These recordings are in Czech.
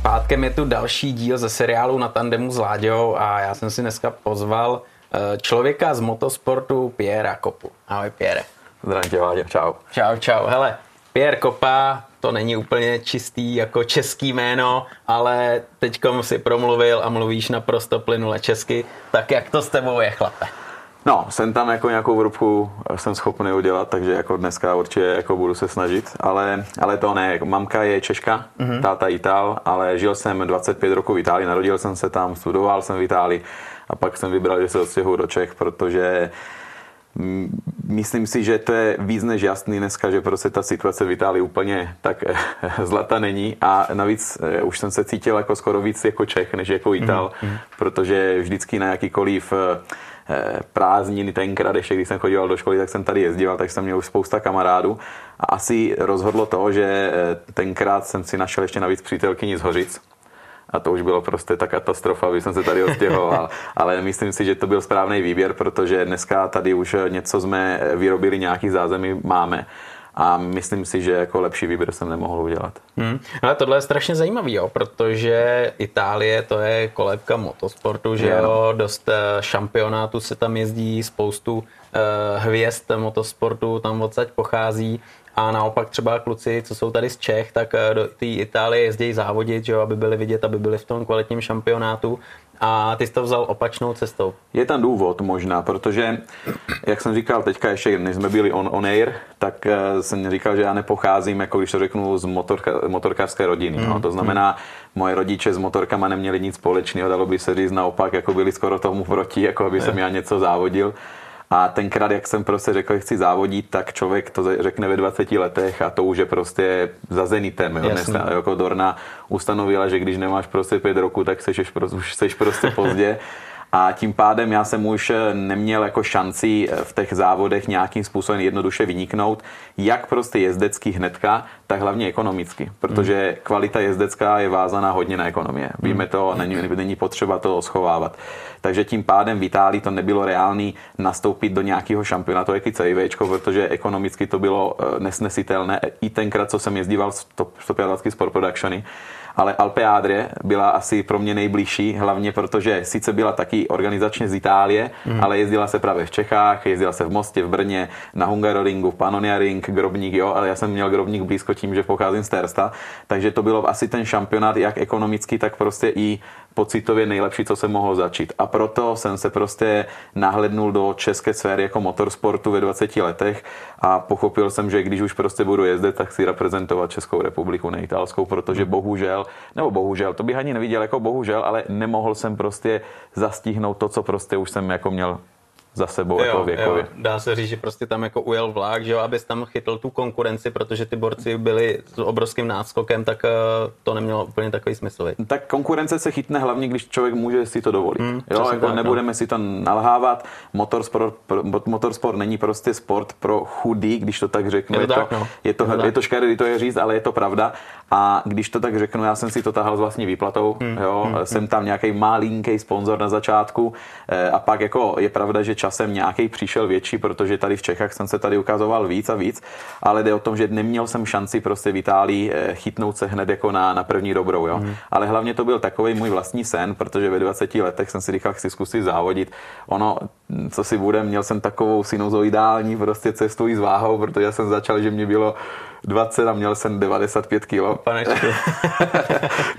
Zpátkem je tu další díl ze seriálu na tandemu s Láďou a já jsem si dneska pozval eh, člověka z motosportu Piera Kopu. Ahoj Pierre. Zdravím tě, Láďo, čau. Čau, čau. Hele, Pierre Kopa, to není úplně čistý jako český jméno, ale teďkom si promluvil a mluvíš naprosto plynule česky, tak jak to s tebou je, chlape? No, jsem tam jako nějakou vrubku jsem schopný udělat, takže jako dneska určitě jako budu se snažit, ale, ale to ne. Mamka je Češka, mm-hmm. táta Itál, ale žil jsem 25 roků v Itálii, narodil jsem se tam, studoval jsem v Itálii a pak jsem vybral, že se odstěhuji do Čech, protože Myslím si, že to je víc než jasný dneska, že prostě ta situace v Itálii úplně tak zlata není a navíc eh, už jsem se cítil jako skoro víc jako Čech, než jako Ital, mm, hmm protože vždycky na jakýkoliv eh, Eh, prázdniny tenkrát, ještě když jsem chodil do školy, tak jsem tady jezdil, tak jsem měl už spousta kamarádů. A asi rozhodlo to, že eh, tenkrát jsem si našel ještě navíc přítelkyni z Hořic, a to už bylo prostě ta katastrofa, aby jsem se tady odstěhoval. Ale myslím si, že to byl správný výběr, protože dneska tady už něco jsme vyrobili, nějaký zázemí máme a myslím si, že jako lepší výběr jsem nemohl udělat. Hmm. Ale tohle je strašně zajímavý, jo, protože Itálie to je kolébka motosportu, že jo, dost eh, šampionátů se tam jezdí, spoustu uh, hvězd motosportu tam odsaď pochází a naopak třeba kluci, co jsou tady z Čech, tak eh, do té Itálie jezdí závodit, že jo, aby byli vidět, aby byli v tom kvalitním šampionátu a ty jsi to vzal opačnou cestou. Je tam důvod možná, protože, jak jsem říkal teďka ještě, než jsme byli on, on air, tak uh, jsem říkal, že já nepocházím, jako když to řeknu, z motorka, motorkářské rodiny. Mm, no. To znamená, moje rodiče s motorkama neměli nic společného, dalo by se říct naopak, jako byli skoro tomu proti, jako aby jsem já něco závodil. A tenkrát, jak jsem prostě řekl, že chci závodit, tak člověk to řekne ve 20 letech a to už je prostě za zenitem. Jo? Dnes, jako Dorna ustanovila, že když nemáš prostě pět roku, tak seš, už seš prostě pozdě. a tím pádem já jsem už eh, neměl jako šanci eh, v těch závodech nějakým způsobem jednoduše vyniknout, jak prostě jezdecký hnedka, tak hlavně ekonomicky, protože hmm. kvalita jezdecká je vázaná hodně na ekonomie. Víme to, není, není potřeba to schovávat. Takže tím pádem v Itálii to nebylo reálný nastoupit do nějakého šampionátu, jaký CIV, protože ekonomicky to bylo eh, nesnesitelné. I tenkrát, co jsem jezdíval 125 Sport Productiony, ale Alpe Adria byla asi pro mě nejbližší, hlavně protože sice byla taky organizačně z Itálie, mm. ale jezdila se právě v Čechách, jezdila se v Mostě, v Brně, na Hungaroringu, v Panonia Ring, Grobník, jo, ale já jsem měl Grobník blízko tím, že pocházím z Tersta, takže to bylo asi ten šampionát jak ekonomicky, tak prostě i pocitově nejlepší, co se mohlo začít. A proto jsem se prostě nahlednul do české sféry jako motorsportu ve 20 letech a pochopil jsem, že když už prostě budu jezdit, tak si reprezentovat Českou republiku, ne italskou, protože bohužel, nebo bohužel, to bych ani neviděl jako bohužel, ale nemohl jsem prostě zastihnout to, co prostě už jsem jako měl za sebou jo, jako věkově. Jo. Dá se říct, že prostě tam jako ujel vlak, že jo, abys tam chytl tu konkurenci, protože ty borci byli s obrovským náskokem, tak uh, to nemělo úplně takový smysl. Tak konkurence se chytne hlavně, když člověk může si to dovolit. Hmm, jo, jako tak, no. nebudeme no. si to nalhávat. Motorsport, motorsport není prostě sport pro chudý, když to tak řeknu. Je to, je tak, to, no. je to, je to, je to škaredý to je říct, ale je to pravda. A když to tak řeknu, já jsem si to tahal s vlastní výplatou, hmm, jo, hmm, jsem hmm. tam nějaký malinký sponzor na začátku eh, a pak jako je pravda, že časem nějaký přišel větší, protože tady v Čechách jsem se tady ukazoval víc a víc, ale jde o tom, že neměl jsem šanci prostě v Itálii eh, chytnout se hned jako na, na první dobrou, jo. Mm. Ale hlavně to byl takový můj vlastní sen, protože ve 20 letech jsem si říkal, chci zkusit závodit. Ono, co si bude, měl jsem takovou sinuzoidální prostě cestu i s váhou, protože jsem začal, že mě bylo 20 a měl jsem 95 kg.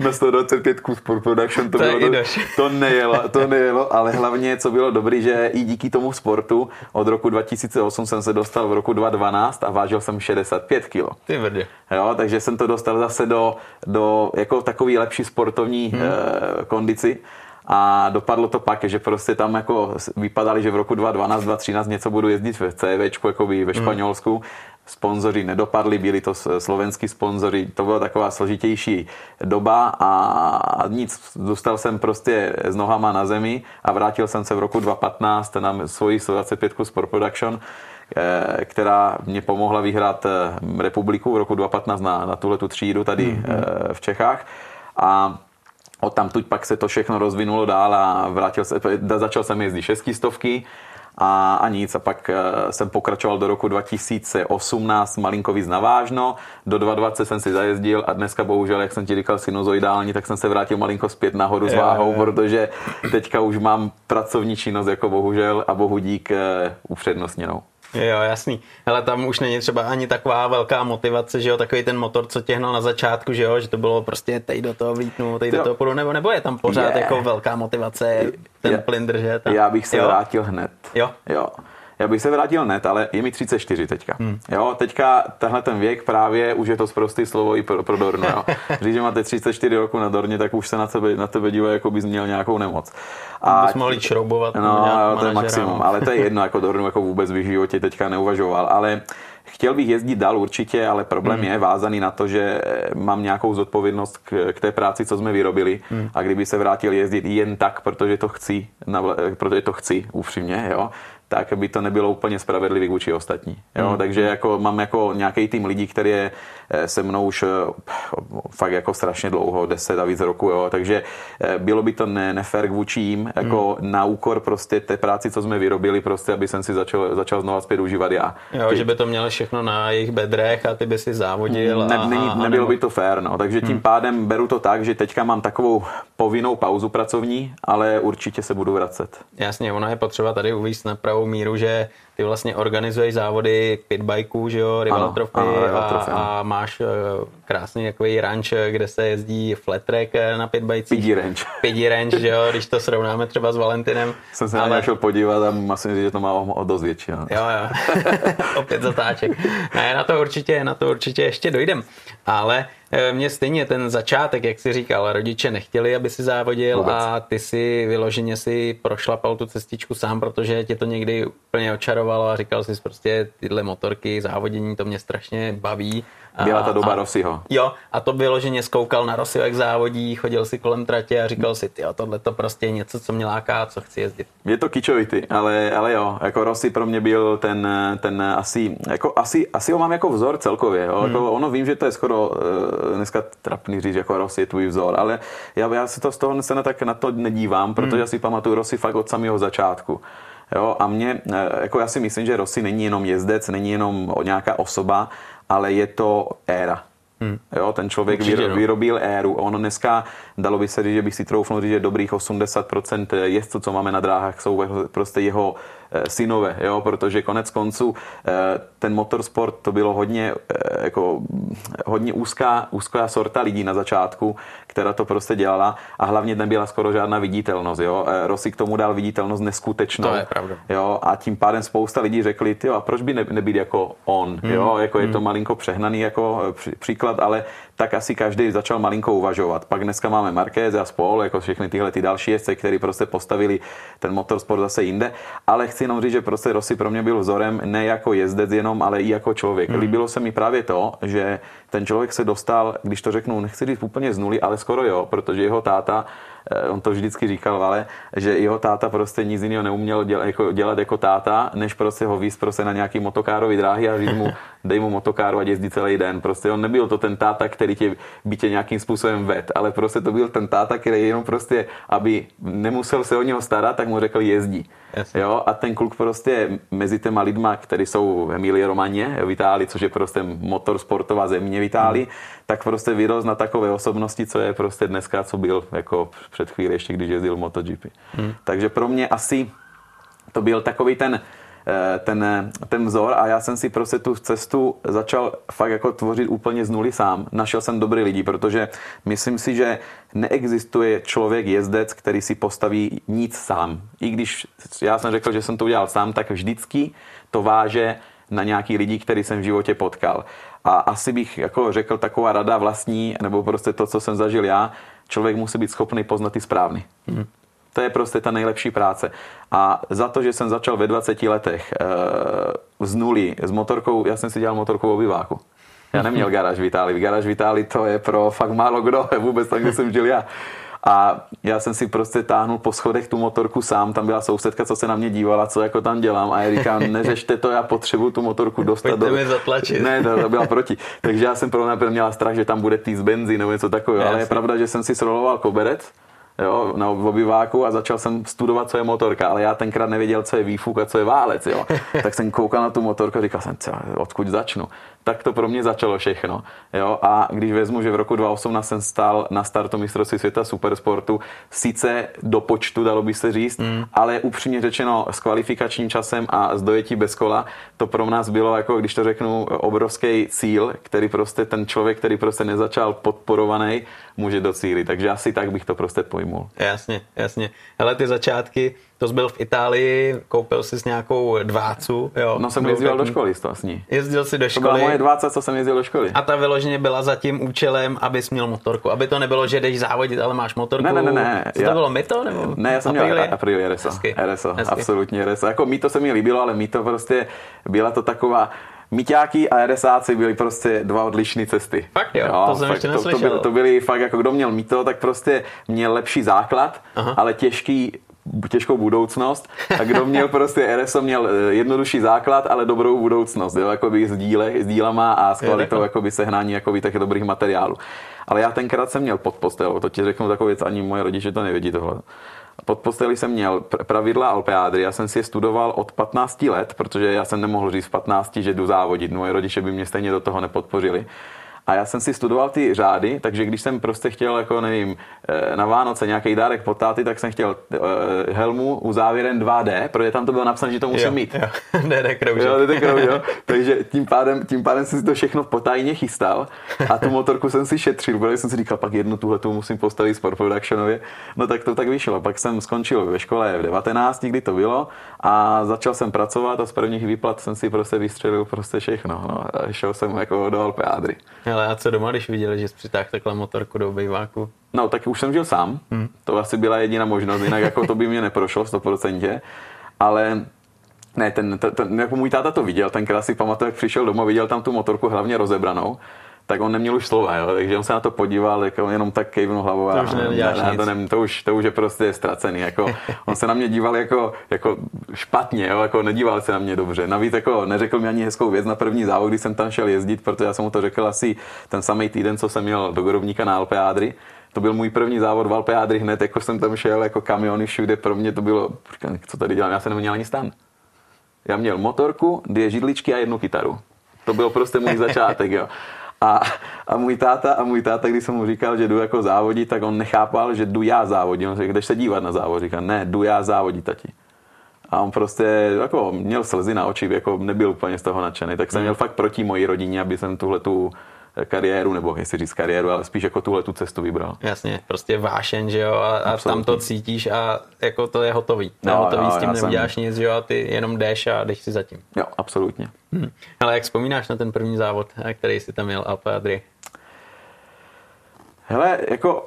Na 125 kus production to, to bylo, do, to nejelo, to nejelo, ale hlavně, co bylo dobrý, že i díky tomu sportu od roku 2008 jsem se dostal v roku 2012 a vážil jsem 65 kg. Ty vrdě. Jo, takže jsem to dostal zase do, do jako takový lepší sportovní hmm. eh, kondici a dopadlo to pak, že prostě tam jako vypadali, že v roku 2012, 2013 něco budu jezdit v CVčku, jako ve hmm. Španělsku. Hmm. Sponzoři nedopadli, byli to slovenský sponzoři, to byla taková složitější doba a nic, zůstal jsem prostě s nohama na zemi a vrátil jsem se v roku 2015 na svoji 125 Sport Production, eh, která mě pomohla vyhrát eh, republiku v roku 2015 na, na tuhle tu třídu tady mm-hmm. v Čechách. A od tam tuď pak se to všechno rozvinulo dál a vrátil se, začal jsem jezdit šestistovky a, a nic. A pak uh, jsem pokračoval do roku 2018 malinko víc navážno, do 2020 jsem si zajezdil a dneska bohužel, jak jsem ti říkal, sinuzoidální, tak jsem se vrátil malinko zpět nahoru s váhou, je, je. protože teďka už mám pracovní činnost jako bohužel a bohu dík uh, upřednostněnou. Jo, jasný. Ale tam už není třeba ani taková velká motivace, že jo, takový ten motor, co tě hnal na začátku, že jo, že to bylo prostě teď do toho vlítnu, teď do toho půjdu, nebo, nebo je tam pořád je. jako velká motivace ten je. plyn držet. A... Já bych se jo? vrátil hned. Jo. Jo. Já bych se vrátil net, ale je mi 34 teďka. Hmm. Jo, teďka tenhle ten věk právě už je to zprostý slovo i pro, pro Dornu. Jo. Když máte 34 roku na Dorně, tak už se na tebe, na tebe dívají, jako bys měl nějakou nemoc. A bys mohl šroubovat. No, jo, to je maximum, ale to je jedno, jako Dornu jako vůbec v životě teďka neuvažoval, ale Chtěl bych jezdit dál určitě, ale problém mm. je vázaný na to, že mám nějakou zodpovědnost k, k té práci, co jsme vyrobili mm. a kdyby se vrátil jezdit jen tak, protože to chci, protože to chci upřímně, jo, tak by to nebylo úplně spravedlivý vůči ostatní. Jo? Mm. Takže jako mám jako nějaký tým lidí, který je eh, se mnou už eh, fakt jako strašně dlouho, 10 a víc roku, jo? takže eh, bylo by to ne, nefér vůči jim, jako mm. na úkor prostě té práci, co jsme vyrobili, prostě, aby jsem si začal, začal znovu zpět užívat já. Jo, ty... že by to mělo všechno na jejich bedrech a ty by si závodil. Ne, a, není, a, nebylo by to fér, no. takže tím mm. pádem beru to tak, že teďka mám takovou povinnou pauzu pracovní, ale určitě se budu vracet. Jasně, ono je potřeba tady uvíct na pravou míru, že ty vlastně organizuješ závody pitbikeů, že jo, Rival Trophy a, a, máš eh, krásný takový ranč, kde se jezdí flat track eh, na pitbajcích. Pidí ranch. Pidí ranch, že jo, když to srovnáme třeba s Valentinem. Jsem se ale... na podívat a musím říct, že to má o dost větší. Jo, jo. Opět zatáček. Ne, na to určitě, na to určitě ještě dojdem. Ale eh, mě stejně ten začátek, jak jsi říkal, rodiče nechtěli, aby si závodil Vůbec. a ty si vyloženě si prošlapal tu cestičku sám, protože tě to někdy úplně očarovalo a říkal jsi prostě tyhle motorky, závodění, to mě strašně baví. Byla ta doba a, Rossiho. Jo, a to vyloženě zkoukal na Rossiho, jak závodí, chodil si kolem tratě a říkal si, jo, tohle to prostě je něco, co mě láká, co chci jezdit. Je to kičovitý, ale, ale jo, jako Rossi pro mě byl ten, ten asi, jako asi, asi ho mám jako vzor celkově, jo. Hmm. Jako ono vím, že to je skoro uh, dneska trapný říct, jako Rossi je tvůj vzor, ale já, já si to z toho se na, tak na to nedívám, protože hmm. si pamatuju Rossi fakt od samého začátku. Jo, a mě, eh, jako já si myslím, že Rossi není jenom jezdec, není jenom nějaká osoba, ale je to éra. Hmm. Jo, ten člověk Určitě, no. vyrobil éru. On dneska, dalo by se říct, že bych si troufnul říct, že dobrých 80% jezdců, co máme na dráhách, jsou prostě jeho Eh, synové, jo, protože konec konců eh, ten motorsport to bylo hodně, eh, jako, hodně úzká, úzká sorta lidí na začátku, která to prostě dělala a hlavně nebyla skoro žádná viditelnost. Jo. Rossi k tomu dal viditelnost neskutečnou. To je pravda. Jo, a tím pádem spousta lidí řekli, ty a proč by nebýt jako on? Hmm. Jo, jako je to hmm. malinko přehnaný jako příklad, ale tak asi každý začal malinko uvažovat. Pak dneska máme Marquez a spol, jako všechny tyhle ty další jezdce, kteří prostě postavili ten motorsport zase jinde, ale chci jenom říct, že prostě Rossi pro mě byl vzorem ne jako jezdec jenom, ale i jako člověk. Hmm. Líbilo se mi právě to, že ten člověk se dostal, když to řeknu, nechci říct úplně z nuly, ale skoro jo, protože jeho táta Eh, on to vždycky říkal, ale že jeho táta prostě nic jiného neuměl dělat jako, dělat jako táta, než prostě ho víc prostě na nějaký motokárový dráhy a říct mu, dej mu motokáru a jezdí celý den. Prostě on nebyl to ten táta, který tě, by tě nějakým způsobem ved, ale prostě to byl ten táta, který jenom prostě, aby nemusel se o něho starat, tak mu řekl jezdí. Jo, a ten kluk prostě mezi těma lidma, kteří jsou v Emilie Romaně v Itálii, což je prostě motorsportová země v Itálii, mm. tak prostě vyrost na takové osobnosti, co je prostě dneska, co byl jako před chvíli ještě, když jezdil MotoGP. Hmm. Takže pro mě asi to byl takový ten, ten, ten vzor a já jsem si prostě tu cestu začal fakt jako tvořit úplně z nuly sám. Našel jsem dobrý lidi, protože myslím si, že neexistuje člověk jezdec, který si postaví nic sám. I když já jsem řekl, že jsem to udělal sám, tak vždycky to váže na nějaký lidi, který jsem v životě potkal. A asi bych jako řekl taková rada vlastní, nebo prostě to, co jsem zažil já, člověk musí být schopný poznat ty správný. Hmm. To je prostě ta nejlepší práce. A za to, že jsem začal ve 20 letech e, z nuly s motorkou, já jsem si dělal motorkou obyváku. Já neměl garáž v Itálii. Garáž v Itálii to je pro fakt málo kdo, vůbec tam, kde jsem žil já. A já jsem si prostě táhnul po schodech tu motorku sám, tam byla sousedka, co se na mě dívala, co jako tam dělám a já říkám, neřešte to, já potřebuju tu motorku dostat Pojďte do... mi zatlačit. Ne, to, to byla proti. Takže já jsem pro mě měla strach, že tam bude týz benzín nebo něco takového, ale je pravda, že jsem si sroloval koberec, jo, na obyváku a začal jsem studovat, co je motorka, ale já tenkrát nevěděl, co je výfuk a co je válec, jo. tak jsem koukal na tu motorku a říkal jsem, co, odkud začnu. Tak to pro mě začalo všechno. Jo. A když vezmu, že v roku 2018 jsem stál na startu mistrovství světa supersportu, sice do počtu, dalo by se říct, mm. ale upřímně řečeno s kvalifikačním časem a s dojetí bez kola, to pro nás bylo, jako když to řeknu, obrovský cíl, který prostě ten člověk, který prostě nezačal podporovaný, může docílit. Takže asi tak bych to prostě pojmul. Jasně, jasně. Ale ty začátky, to jsi byl v Itálii, koupil jsi s nějakou dvácu, jo? No jsem jezdil do školy to ní. Jezdil jsi do školy. To byla moje dváca, co jsem jezdil do školy. A ta vyloženě byla za tím účelem, abys měl motorku. Aby to nebylo, že jdeš závodit, ale máš motorku. Ne, ne, ne. ne. Co to já... bylo, Mito? Nebo ne, já jsem Aprilia? měl Aprilia RSO. Hezky. RSO, Hezky. absolutně RSO. Jako Mito se mi líbilo, ale Mito prostě byla to taková, Míťáky a RSáci byly prostě dva odlišné cesty. Fakt jo, jo to jsem fakt, ještě to, to, byly, to byly fakt, jako kdo měl mýto, tak prostě měl lepší základ, Aha. ale těžký těžkou budoucnost a kdo měl prostě RSO měl eh, jednodušší základ, ale dobrou budoucnost, jo, jakoby s, díle, s dílama a s kvalitou jakoby sehnání jakoby těch dobrých materiálů. Ale já tenkrát jsem měl pod postel, to ti řeknu takovou věc, ani moje rodiče to nevědí tohle. Pod posteli jsem měl pravidla Alpeádry, já jsem si je studoval od 15 let, protože já jsem nemohl říct v 15, že jdu závodit, moje rodiče by mě stejně do toho nepodpořili. A já jsem si studoval ty řády, takže když jsem prostě chtěl, jako nevím, eh, na Vánoce nějaký dárek po táty, tak jsem chtěl uh, helmu u závěren 2D, protože tam to bylo napsané, že to musím jo, mít. Jo. ne, ne, kroužek. Jo, kroužek, jo. Takže tím pádem, tím pádem jsem si to všechno potajně chystal a tu motorku jsem si šetřil, protože jsem si říkal, pak jednu tuhle tu musím postavit sport productionově. No tak to tak vyšlo. Pak jsem skončil ve škole v 19, kdy to bylo a začal jsem pracovat a z prvních výplat jsem si prostě vystřelil prostě všechno. No. A šel jsem jako do Alpeádry. Ale a co doma, když viděli, že jsi přitáhl takhle motorku do obejváku? No, tak už jsem žil sám. Hmm. To asi byla jediná možnost, jinak jako to by mě neprošlo 100%. Ale ne, ten, ten, ten, jako můj táta to viděl, tenkrát si pamatuju, jak přišel domů, viděl tam tu motorku hlavně rozebranou tak on neměl už slova, jo? takže on se na to podíval, jako jenom tak kejvnul hlavou to už, ne, ne, to, ne, to, už, to už je prostě ztracený. Jako, on se na mě díval jako, jako špatně, jo? jako nedíval se na mě dobře. Navíc jako neřekl mi ani hezkou věc na první závod, když jsem tam šel jezdit, protože já jsem mu to řekl asi ten samý týden, co jsem měl do Gorovníka na Alpeádry. To byl můj první závod v Alpeádry hned, jako jsem tam šel, jako kamiony všude, pro mě to bylo, co tady dělám, já jsem neměl ani stan. Já měl motorku, dvě židličky a jednu kytaru. To byl prostě můj začátek, jo. A, a můj táta, a můj táta, když jsem mu říkal, že jdu jako závodit, tak on nechápal, že jdu já závodit. On řekl, jdeš se dívat na závod. Říkal, ne, jdu já závodit, tati. A on prostě jako měl slzy na oči, jako nebyl úplně z toho nadšený. Tak jsem hmm. měl fakt proti mojí rodině, aby jsem tuhle tu kariéru, nebo jestli říct kariéru, ale spíš jako tuhle tu cestu vybral. Jasně, prostě vášen, že jo, a, a tam to cítíš a jako to je hotový. To no, hotový, no, s tím neuděláš jsem... nic, že jo, a ty jenom jdeš a jdeš si zatím. Jo, absolutně. Hmm. Ale jak vzpomínáš na ten první závod, který jsi tam měl, Alpe Adri? Hele, jako,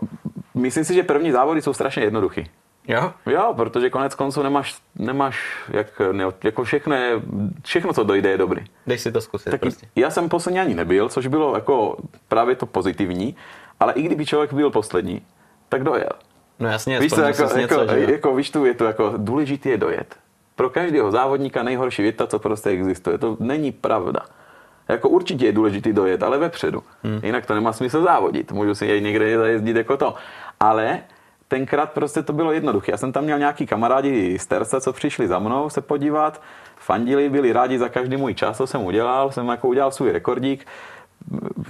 myslím si, že první závody jsou strašně jednoduchý. Jo? Jo, protože konec konců nemáš, nemáš jak, ne, jako všechno, je, všechno, co dojde, je dobrý. Dej si to zkusit tak prostě. Já jsem poslední ani nebyl, což bylo jako právě to pozitivní, ale i kdyby člověk byl poslední, tak dojel. No jasně, víš, to, jako, něco, jako, že? jako, víš tu větu, jako důležitý je dojet. Pro každého závodníka nejhorší věta, co prostě existuje. To není pravda. Jako určitě je důležitý dojet, ale vepředu. Hmm. Jinak to nemá smysl závodit. Můžu si jej někde zajezdit jako to. Ale tenkrát prostě to bylo jednoduché. Já jsem tam měl nějaký kamarádi z Terce, co přišli za mnou se podívat, fandili, byli rádi za každý můj čas, co jsem udělal, jsem jako udělal svůj rekordík.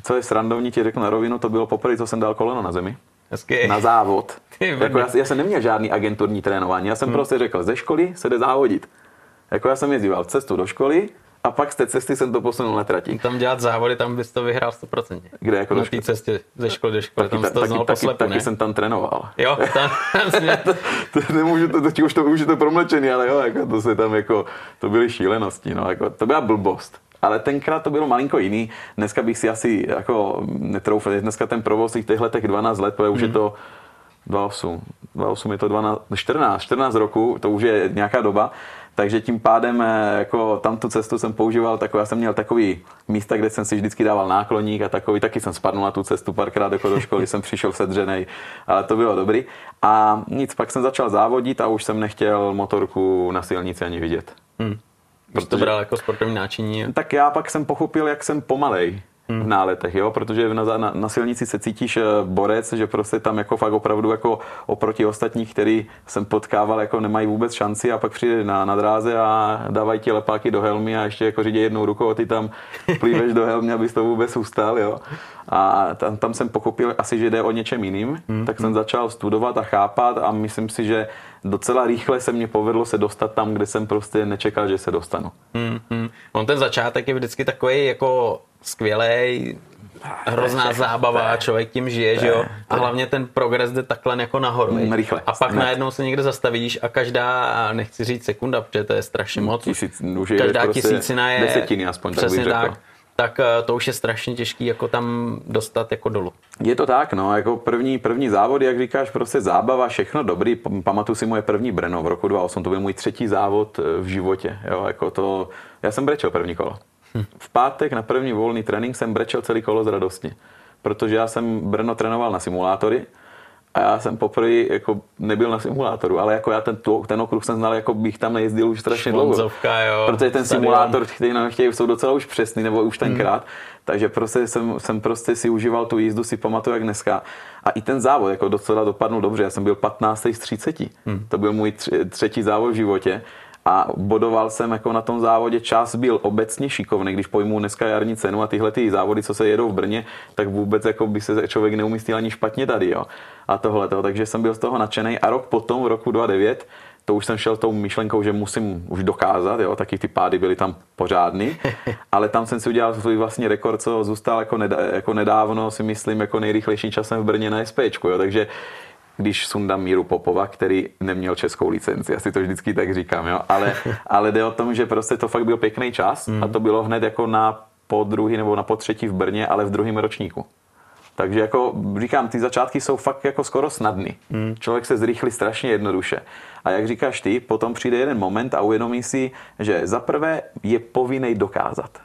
Co je srandovní, ti řeknu na rovinu, to bylo poprvé, co jsem dal koleno na zemi. Hezky. Na závod. jako já, já, jsem neměl žádný agenturní trénování, já jsem hmm. prostě řekl, ze školy se jde závodit. Jako já jsem jezdíval cestu do školy, a pak z té cesty jsem to posunul na trati. Tam dělat závody, tam bys to vyhrál 100%. Kde jako Na té cestě ze školy do školy, taky, tam to taky, znal taky, poslepu, taky, taky jsem tam trénoval. Jo, tam, to, to, nemůžu, to, to, už, to, už je to promlčený, ale jo, jako to se tam jako, to byly šílenosti, no, jako, to byla blbost. Ale tenkrát to bylo malinko jiný. Dneska bych si asi jako netroufl. Dneska ten provoz těch letech 12 let, protože mm. už je mhm. to 28, 28 je to 12, 14, 14 roku, to už je nějaká doba. Takže tím pádem eh, jako tam tu cestu jsem používal, takový, já jsem měl takový místa, kde jsem si vždycky dával nákloník a takový, taky jsem spadnul na tu cestu párkrát jako do školy, jsem přišel sedřenej, ale to bylo dobrý. A nic, pak jsem začal závodit a už jsem nechtěl motorku na silnici ani vidět. Hmm. Protože to bral jako sportovní náčiní. Tak já pak jsem pochopil, jak jsem pomalej. Hmm. v náletech, jo, protože na, na, na silnici se cítíš eh, borec, že prostě tam jako fakt opravdu jako oproti ostatních, který jsem potkával, jako nemají vůbec šanci a pak přijde na, na dráze a dávají ti lepáky do helmy a ještě jako řídí jednou rukou a ty tam plýveš do helmy, abys to vůbec ustal, jo. A tam, tam jsem pochopil asi, že jde o něčem jiným, hmm. tak jsem začal studovat a chápat a myslím si, že docela rychle se mě povedlo se dostat tam, kde jsem prostě nečekal, že se dostanu. Hmm, hmm. On ten začátek je vždycky takový jako skvělý, hrozná zábava, člověk tím žije, že jo? A hlavně ten progres jde takhle jako nahoru. Mm, rychle. A pak najednou se někde zastavíš a každá, nechci říct sekunda, protože to je strašně moc. Tisíc, už je každá prostě tisícina je desetiny aspoň, přesně tak, bych řekl tak eh, to už je strašně těžký jako tam dostat jako dolů. Je to tak, no, jako první, první závod, jak říkáš, prostě zábava, všechno dobrý. Pamatuju si moje první Brno v roku 2008, to byl můj třetí závod eh, v životě, jo, jako to, já jsem brečel první kolo. Hm. V pátek na první volný trénink jsem brečel celý kolo z radosti, protože já jsem Brno trénoval na simulátory, a já jsem poprvé jako nebyl na simulátoru, ale jako já ten, ten okruh jsem znal, jako bych tam nejezdil už strašně dlouho. jo. Protože ten stadion. simulátor, který nám chtějí, jsou docela už přesný, nebo už tenkrát. Hmm. Takže prostě jsem, jsem prostě si užíval tu jízdu, si pamatuju jak dneska. A i ten závod jako docela dopadnul dobře. Já jsem byl 15. z 30. Hmm. To byl můj třetí závod v životě a bodoval jsem jako na tom závodě. Čas byl obecně šikovný, když pojmu dneska jarní cenu a tyhle ty závody, co se jedou v Brně, tak vůbec jako by se člověk neumístil ani špatně tady. Jo. A tohle, takže jsem byl z toho nadšený a rok potom, v roku 2009, to už jsem šel tou myšlenkou, že musím už dokázat, jo, taky ty pády byly tam pořádný, ale tam jsem si udělal svůj vlastní rekord, co zůstal jako, nedá, jako nedávno, si myslím, jako nejrychlejší časem v Brně na SPčku, jo, takže když sundám Míru Popova, který neměl českou licenci, já si to vždycky tak říkám, jo? Ale, ale jde o tom, že prostě to fakt byl pěkný čas mm. a to bylo hned jako na po druhý nebo na po třetí v Brně, ale v druhém ročníku. Takže jako říkám, ty začátky jsou fakt jako skoro snadný. Mm. Člověk se zrychlí strašně jednoduše. A jak říkáš ty, potom přijde jeden moment a uvědomí si, že zaprvé je povinný dokázat.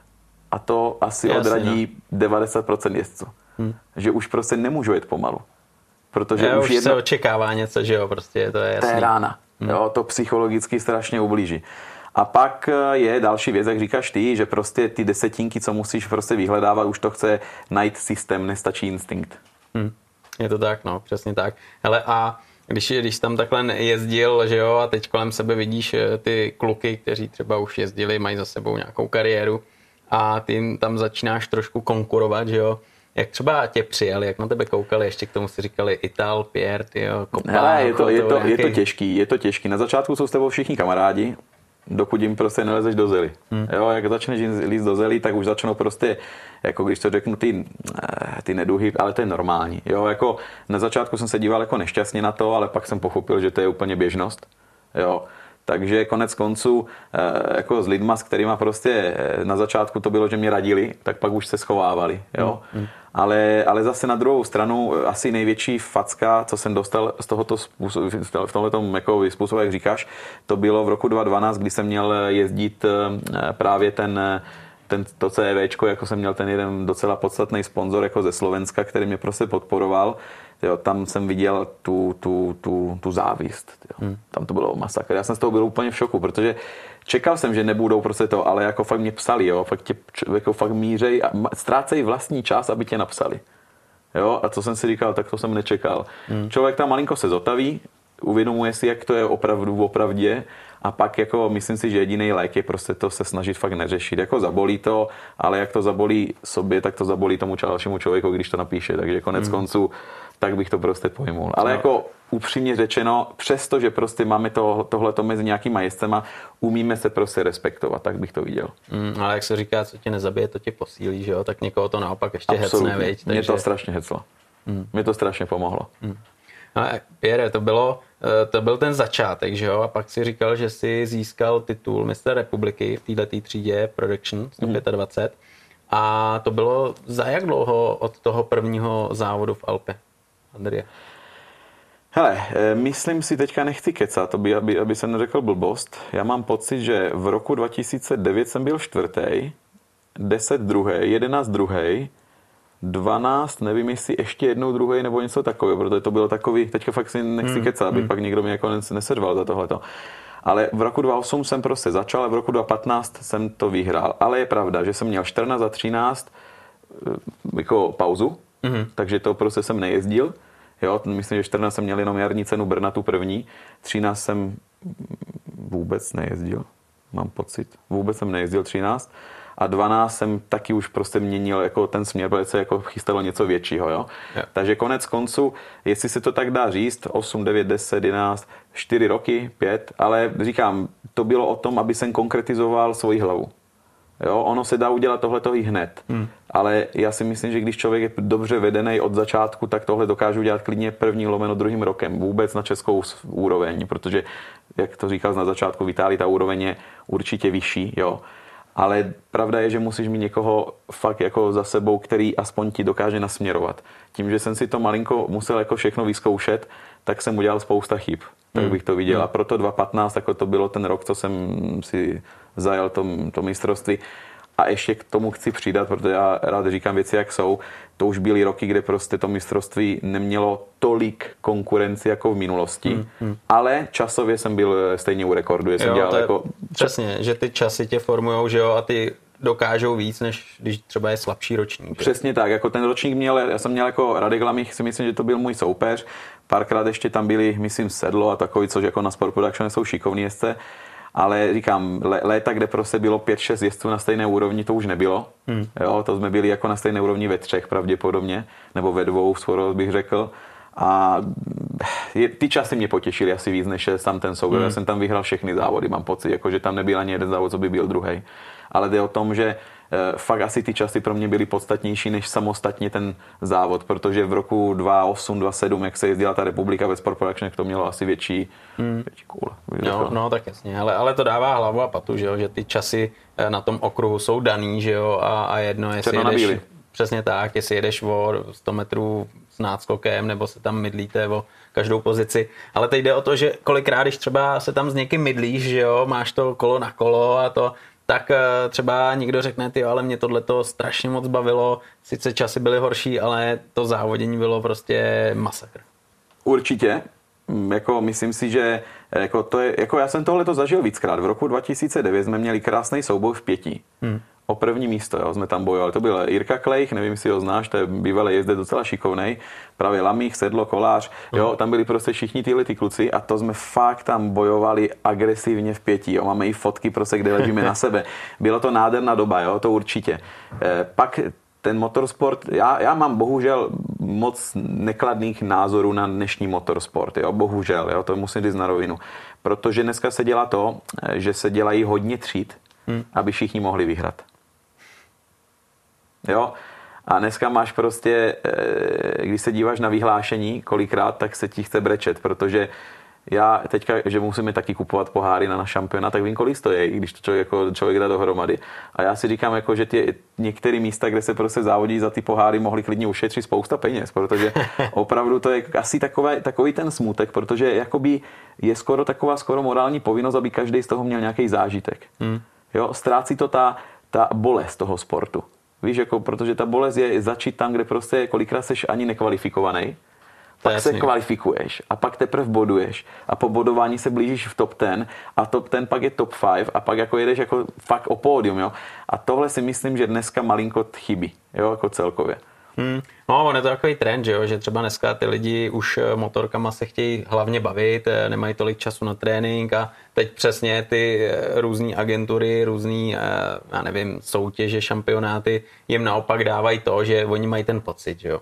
A to asi Jasně, odradí no. 90% jezdců. Mm. Že už prostě nemůžu jet pomalu. Protože jo, už, už jedno... se očekává něco, že jo, prostě to je jasný. To je rána. Hmm. Jo, to psychologicky strašně ublíží. A pak eh, je další věc, jak říkáš ty, že prostě ty desetinky, co musíš prostě vyhledávat, už to chce najít systém, nestačí instinkt. Hmm. Je to tak, no, přesně tak. Hele, a když, když tam takhle jezdil, že jo, a teď kolem sebe vidíš eh, ty kluky, kteří třeba už jezdili, mají za sebou nějakou kariéru a ty tam začínáš trošku konkurovat, že jo, jak třeba tě přijali, jak na tebe koukali, ještě k tomu si říkali Ital, Pierre, tyjo, Kopa, Hele, je to, je, to, je to těžký, je to těžký. Na začátku jsou s tebou všichni kamarádi, dokud jim prostě nelezeš do zely. Hmm. Jo, jak začneš líst do zely, tak už začnou prostě, jako když to řeknu, ty, eh, ty neduhy, ale to je normální. Jo, jako na začátku jsem se díval jako nešťastně na to, ale pak jsem pochopil, že to je úplně běžnost. Jo, takže konec konců eh, jako s lidma, s kterými prostě eh, na začátku to bylo, že mě radili, tak pak už se schovávali. Jo? Mm. Ale, ale zase na druhou stranu eh, asi největší facka, co jsem dostal z tohoto způsobu, v tomhle jako způsobu, jak říkáš, to bylo v roku 2012, kdy jsem měl jezdit právě ten ten, to CVčko, jako jsem měl ten jeden docela podstatný sponzor jako ze Slovenska, který mě prostě podporoval jo, tam jsem viděl tu, tu, tu, tu závist. Jo. Hmm. Tam to bylo masakr. Já jsem z toho byl úplně v šoku, protože čekal jsem, že nebudou prostě to, ale jako fakt mě psali, jo, fakt tě, jako fakt mířej a ztrácejí vlastní čas, aby tě napsali. Jo, a co jsem si říkal, tak to jsem nečekal. Hmm. Člověk tam malinko se zotaví, uvědomuje si, jak to je opravdu v opravdě a pak jako myslím si, že jediný lék je prostě to se snažit fakt neřešit. Jako zabolí to, ale jak to zabolí sobě, tak to zabolí tomu dalšímu člověku, když to napíše. Takže konec hmm. konců tak bych to prostě pojmul. Ale no. jako upřímně řečeno, přesto, že prostě máme to, tohleto mezi nějakýma jezdcema, umíme se prostě respektovat, tak bych to viděl. Mm, ale jak se říká, co tě nezabije, to tě posílí, že jo? Tak někoho to naopak ještě Absolutně. hecne, viď? Takže... Mě to strašně heclo. Mm. Mě to strašně pomohlo. Mm. Ale Pierre, to bylo, eh, to byl ten začátek, že jo? A pak si říkal, že si získal titul mistr republiky v této třídě Production 125. Mm. A to bylo za jak dlouho od toho prvního závodu v Alpe? Andrie? Hele, eh, myslím si, teďka nechci kecat, aby, aby, aby jsem neřekl blbost. Já mám pocit, že v roku 2009 jsem byl čtvrtý, 10 druhý, 11 druhý, 12, nevím, jestli ještě jednou druhý nebo něco takového, protože to bylo takový, teďka fakt si nechci hmm. kecat, aby hmm. pak někdo mě jako nesedval za tohleto. Ale v roku 2008 jsem prostě začal a v roku 2015 jsem to vyhrál. Ale je pravda, že jsem měl 14 a 13 jako pauzu, mm-hmm. takže to prostě jsem nejezdil. Jo, myslím, že 14 jsem měl jenom jarní cenu Brna, tu první. 13 jsem vůbec nejezdil, mám pocit. Vůbec jsem nejezdil 13 a 12 jsem taky už prostě měnil jako ten směr, protože se jako chystalo něco většího. Jo? Yeah. Takže konec konců, jestli se to tak dá říct, 8, 9, 10, 11, 4 roky, 5, ale říkám, to bylo o tom, aby jsem konkretizoval svoji hlavu. Jo, ono se dá udělat tohle i hned. Hmm. Ale já si myslím, že když člověk je dobře vedený od začátku, tak tohle dokáže udělat klidně první lomeno druhým rokem. Vůbec na českou úroveň, protože, jak to říkal na začátku, v Itálii ta úroveň je určitě vyšší. Jo ale pravda je, že musíš mít někoho fakt jako za sebou, který aspoň ti dokáže nasměrovat. Tím, že jsem si to malinko musel jako všechno vyzkoušet, tak jsem udělal spousta chyb. Tak hmm. bych to viděl. A hmm. proto 2015 jako to bylo ten rok, co jsem si zajel to, to mistrovství. A ještě k tomu chci přidat, protože já rád říkám věci, jak jsou. To už byly roky, kde prostě to mistrovství nemělo tolik konkurenci jako v minulosti, hmm, hmm. ale časově jsem byl stejně u rekordu. Jsem jo, dělal je, jako... Přesně, že ty časy tě formujou, že jo, a ty dokážou víc, než když třeba je slabší ročník. Přesně tak, jako ten ročník měl, já jsem měl jako Radek Lamich, si myslím, že to byl můj soupeř, párkrát ještě tam byli, myslím, Sedlo a takový, což jako na Sport Production jsou šikovní jezdce, ale říkám, léta, kde prostě bylo 5-6 jezdců na stejné úrovni, to už nebylo. Hmm. Jo, to jsme byli jako na stejné úrovni ve třech pravděpodobně, nebo ve dvou, skoro bych řekl. A je, ty časy mě potěšily asi víc, než sam ten soubor. Hmm. Já jsem tam vyhrál všechny závody, mám pocit, jako, že tam nebyl ani jeden závod, co by byl druhý. Ale jde o tom, že Eh, fakt asi ty časy pro mě byly podstatnější než samostatně ten závod, protože v roku 2008, 2007, jak se jezdila ta republika ve Sport Production, to mělo asi větší, hmm. větší cool. No, no, tak jasně, ale, ale to dává hlavu a patu, že, jo, že ty časy eh, na tom okruhu jsou daný, že jo, a, a jedno, jestli Černo jedeš, přesně tak, jestli jedeš o 100 metrů s náskokem, nebo se tam mydlíte o každou pozici. Ale teď jde o to, že kolikrát, když třeba se tam s někým mydlíš, že jo, máš to kolo na kolo a to, tak eh, třeba někdo řekne, ty, ale mě tohle to strašně moc bavilo, sice časy byly horší, ale to závodění bylo prostě masakr. Určitě, mm, jako myslím si, že eh, jako to je, jako já jsem tohle to zažil víckrát. V roku 2009 jsme měli krásný souboj v pěti. Hmm o první místo, jo, jsme tam bojovali. To byl Jirka Klejch, nevím, jestli ho znáš, to je bývalý jezdec docela šikovný, právě Lamích, Sedlo, Kolář, jo, mhm. tam byli prostě všichni tyhle ty kluci a to jsme fakt tam bojovali agresivně v pěti, jo, máme i fotky prostě, kde ležíme na sebe. Bylo to nádherná doba, jo, to určitě. E, pak ten motorsport, já, já mám bohužel moc nekladných názorů na dnešní motorsport, jo, bohužel, jo, to musím říct na rovinu. Protože dneska se dělá to, eh, že se dělají hodně tříd, hmm. aby všichni mohli vyhrát. Jo? A dneska máš prostě, eh, když se díváš na vyhlášení kolikrát, tak se ti chce brečet, protože já teďka, že musíme taky kupovat poháry na náš šampiona, tak vím, kolik stojí, když to člověk, jako člověk dá dohromady. A já si říkám, jako, že ty některé místa, kde se prostě závodí za ty poháry, mohli klidně ušetřit spousta peněz, protože opravdu to je asi takové, takový ten smutek, protože jakoby je skoro taková skoro morální povinnost, aby každý z toho měl nějaký zážitek. Hmm. Jo, ztrácí to ta, ta bolest toho sportu. Víš, jako, protože ta bolest je začít tam, kde prostě kolikrát seš ani nekvalifikovaný, pak jasný. se kvalifikuješ a pak teprve boduješ a po bodování se blížíš v top 10 a top 10 pak je top 5 a pak jako jedeš jako fakt o pódium, jo. A tohle si myslím, že dneska malinko chybí, jo, jako celkově. Hmm. No, on je to takový trend, že, jo? že třeba dneska ty lidi už eh, motorkama se chtějí hlavně bavit, eh, nemají tolik času na trénink a teď přesně ty eh, různé agentury, různé, já nevím, soutěže, šampionáty jim naopak dávají to, že oni mají ten pocit, že jo.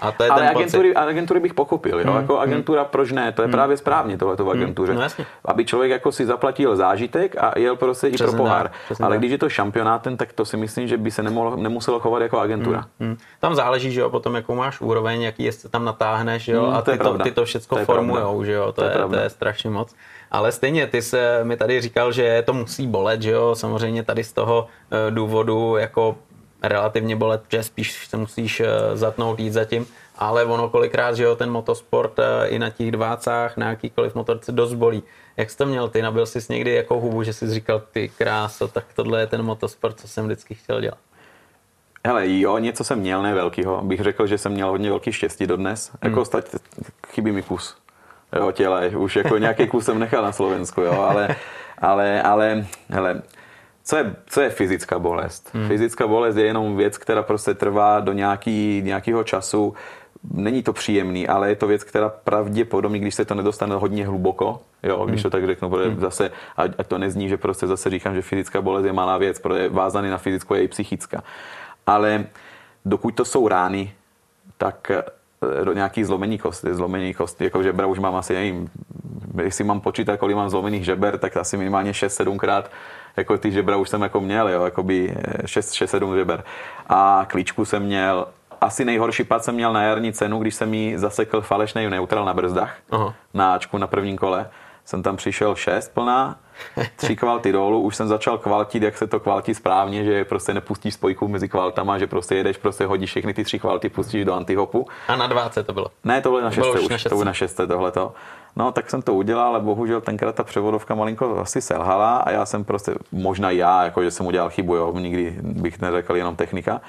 A to je Ale ten agentury, pocit. agentury bych pochopil, jo? Hmm, jako hmm. agentura, hmm. proč ne? To je hmm. právě správně tohle v hmm. agentuře. Hmm. No, jasně. Aby člověk jako si zaplatil zážitek a jel prostě Přesně i pro pohár. Tak, Ale tak. když je to šampionátem, tak to si myslím, že by se nemohlo, nemuselo chovat jako agentura. Hmm. Hmm. Tam záleží, že jo, potom jakou máš úroveň, jaký jestli tam natáhneš, jo, hmm, a ty to, ty to všechno to formujou, že jo, to, to, je, je, to je strašně moc. Ale stejně, ty se mi tady říkal, že to musí bolet, že jo, samozřejmě tady z toho eh, důvodu jako relativně bolet, že spíš se musíš eh, zatnout, jít zatím, ale ono kolikrát, že jo, ten motosport eh, i na těch dvácách, na jakýkoliv motorce dost bolí. Jak jsi to měl ty? Nabil jsi někdy jako hubu, že jsi říkal, ty kráso, tak tohle je ten motosport, co jsem vždycky chtěl dělat? Hele, jo, něco jsem měl, ne velkýho. Bych řekl, že jsem měl hodně velký štěstí dodnes. Hmm. Jako stať, chybí mi kus. Jo, těle. Už jako nějaký kus jsem nechal na Slovensku, jo, ale, ale, ale, hele, co je, co je fyzická bolest? Hmm. Fyzická bolest je jenom věc, která prostě trvá do nějaký, nějakého času. Není to příjemný, ale je to věc, která pravděpodobně, když se to nedostane hodně hluboko, jo, když to tak řeknu, protože hmm. zase, ať, ať to nezní, že prostě zase říkám, že fyzická bolest je malá věc, protože vázaný na fyzickou je i psychická. Ale dokud to jsou rány, tak do nějaký zlomení kosti, zlomení kosti, jako žebra už mám asi, nevím, jestli mám počítat, kolik mám zlomených žeber, tak asi minimálně 6-7 krát jako ty žebra už jsem jako měl, jo, by 6-7 žeber. A klíčku jsem měl, asi nejhorší pad jsem měl na jarní cenu, když jsem mi zasekl falešný neutral na brzdách, Aha. na Ačku na prvním kole. Jsem tam přišel 6 plná, tři kvalty dolů, už jsem začal kvaltit, jak se to kvaltí správně, že prostě nepustíš spojku mezi kvaltama, že prostě jedeš, prostě hodíš všechny ty tři kvalty, pustíš do antihopu. A na 20 to bylo? Ne, to bylo na 6 už, už, na 6. to bylo na 6 tohleto. No, tak jsem to udělal, ale bohužel tenkrát ta převodovka malinko asi selhala a já jsem prostě, možná já, jako že jsem udělal chybu, jo, nikdy bych neřekl jenom technika.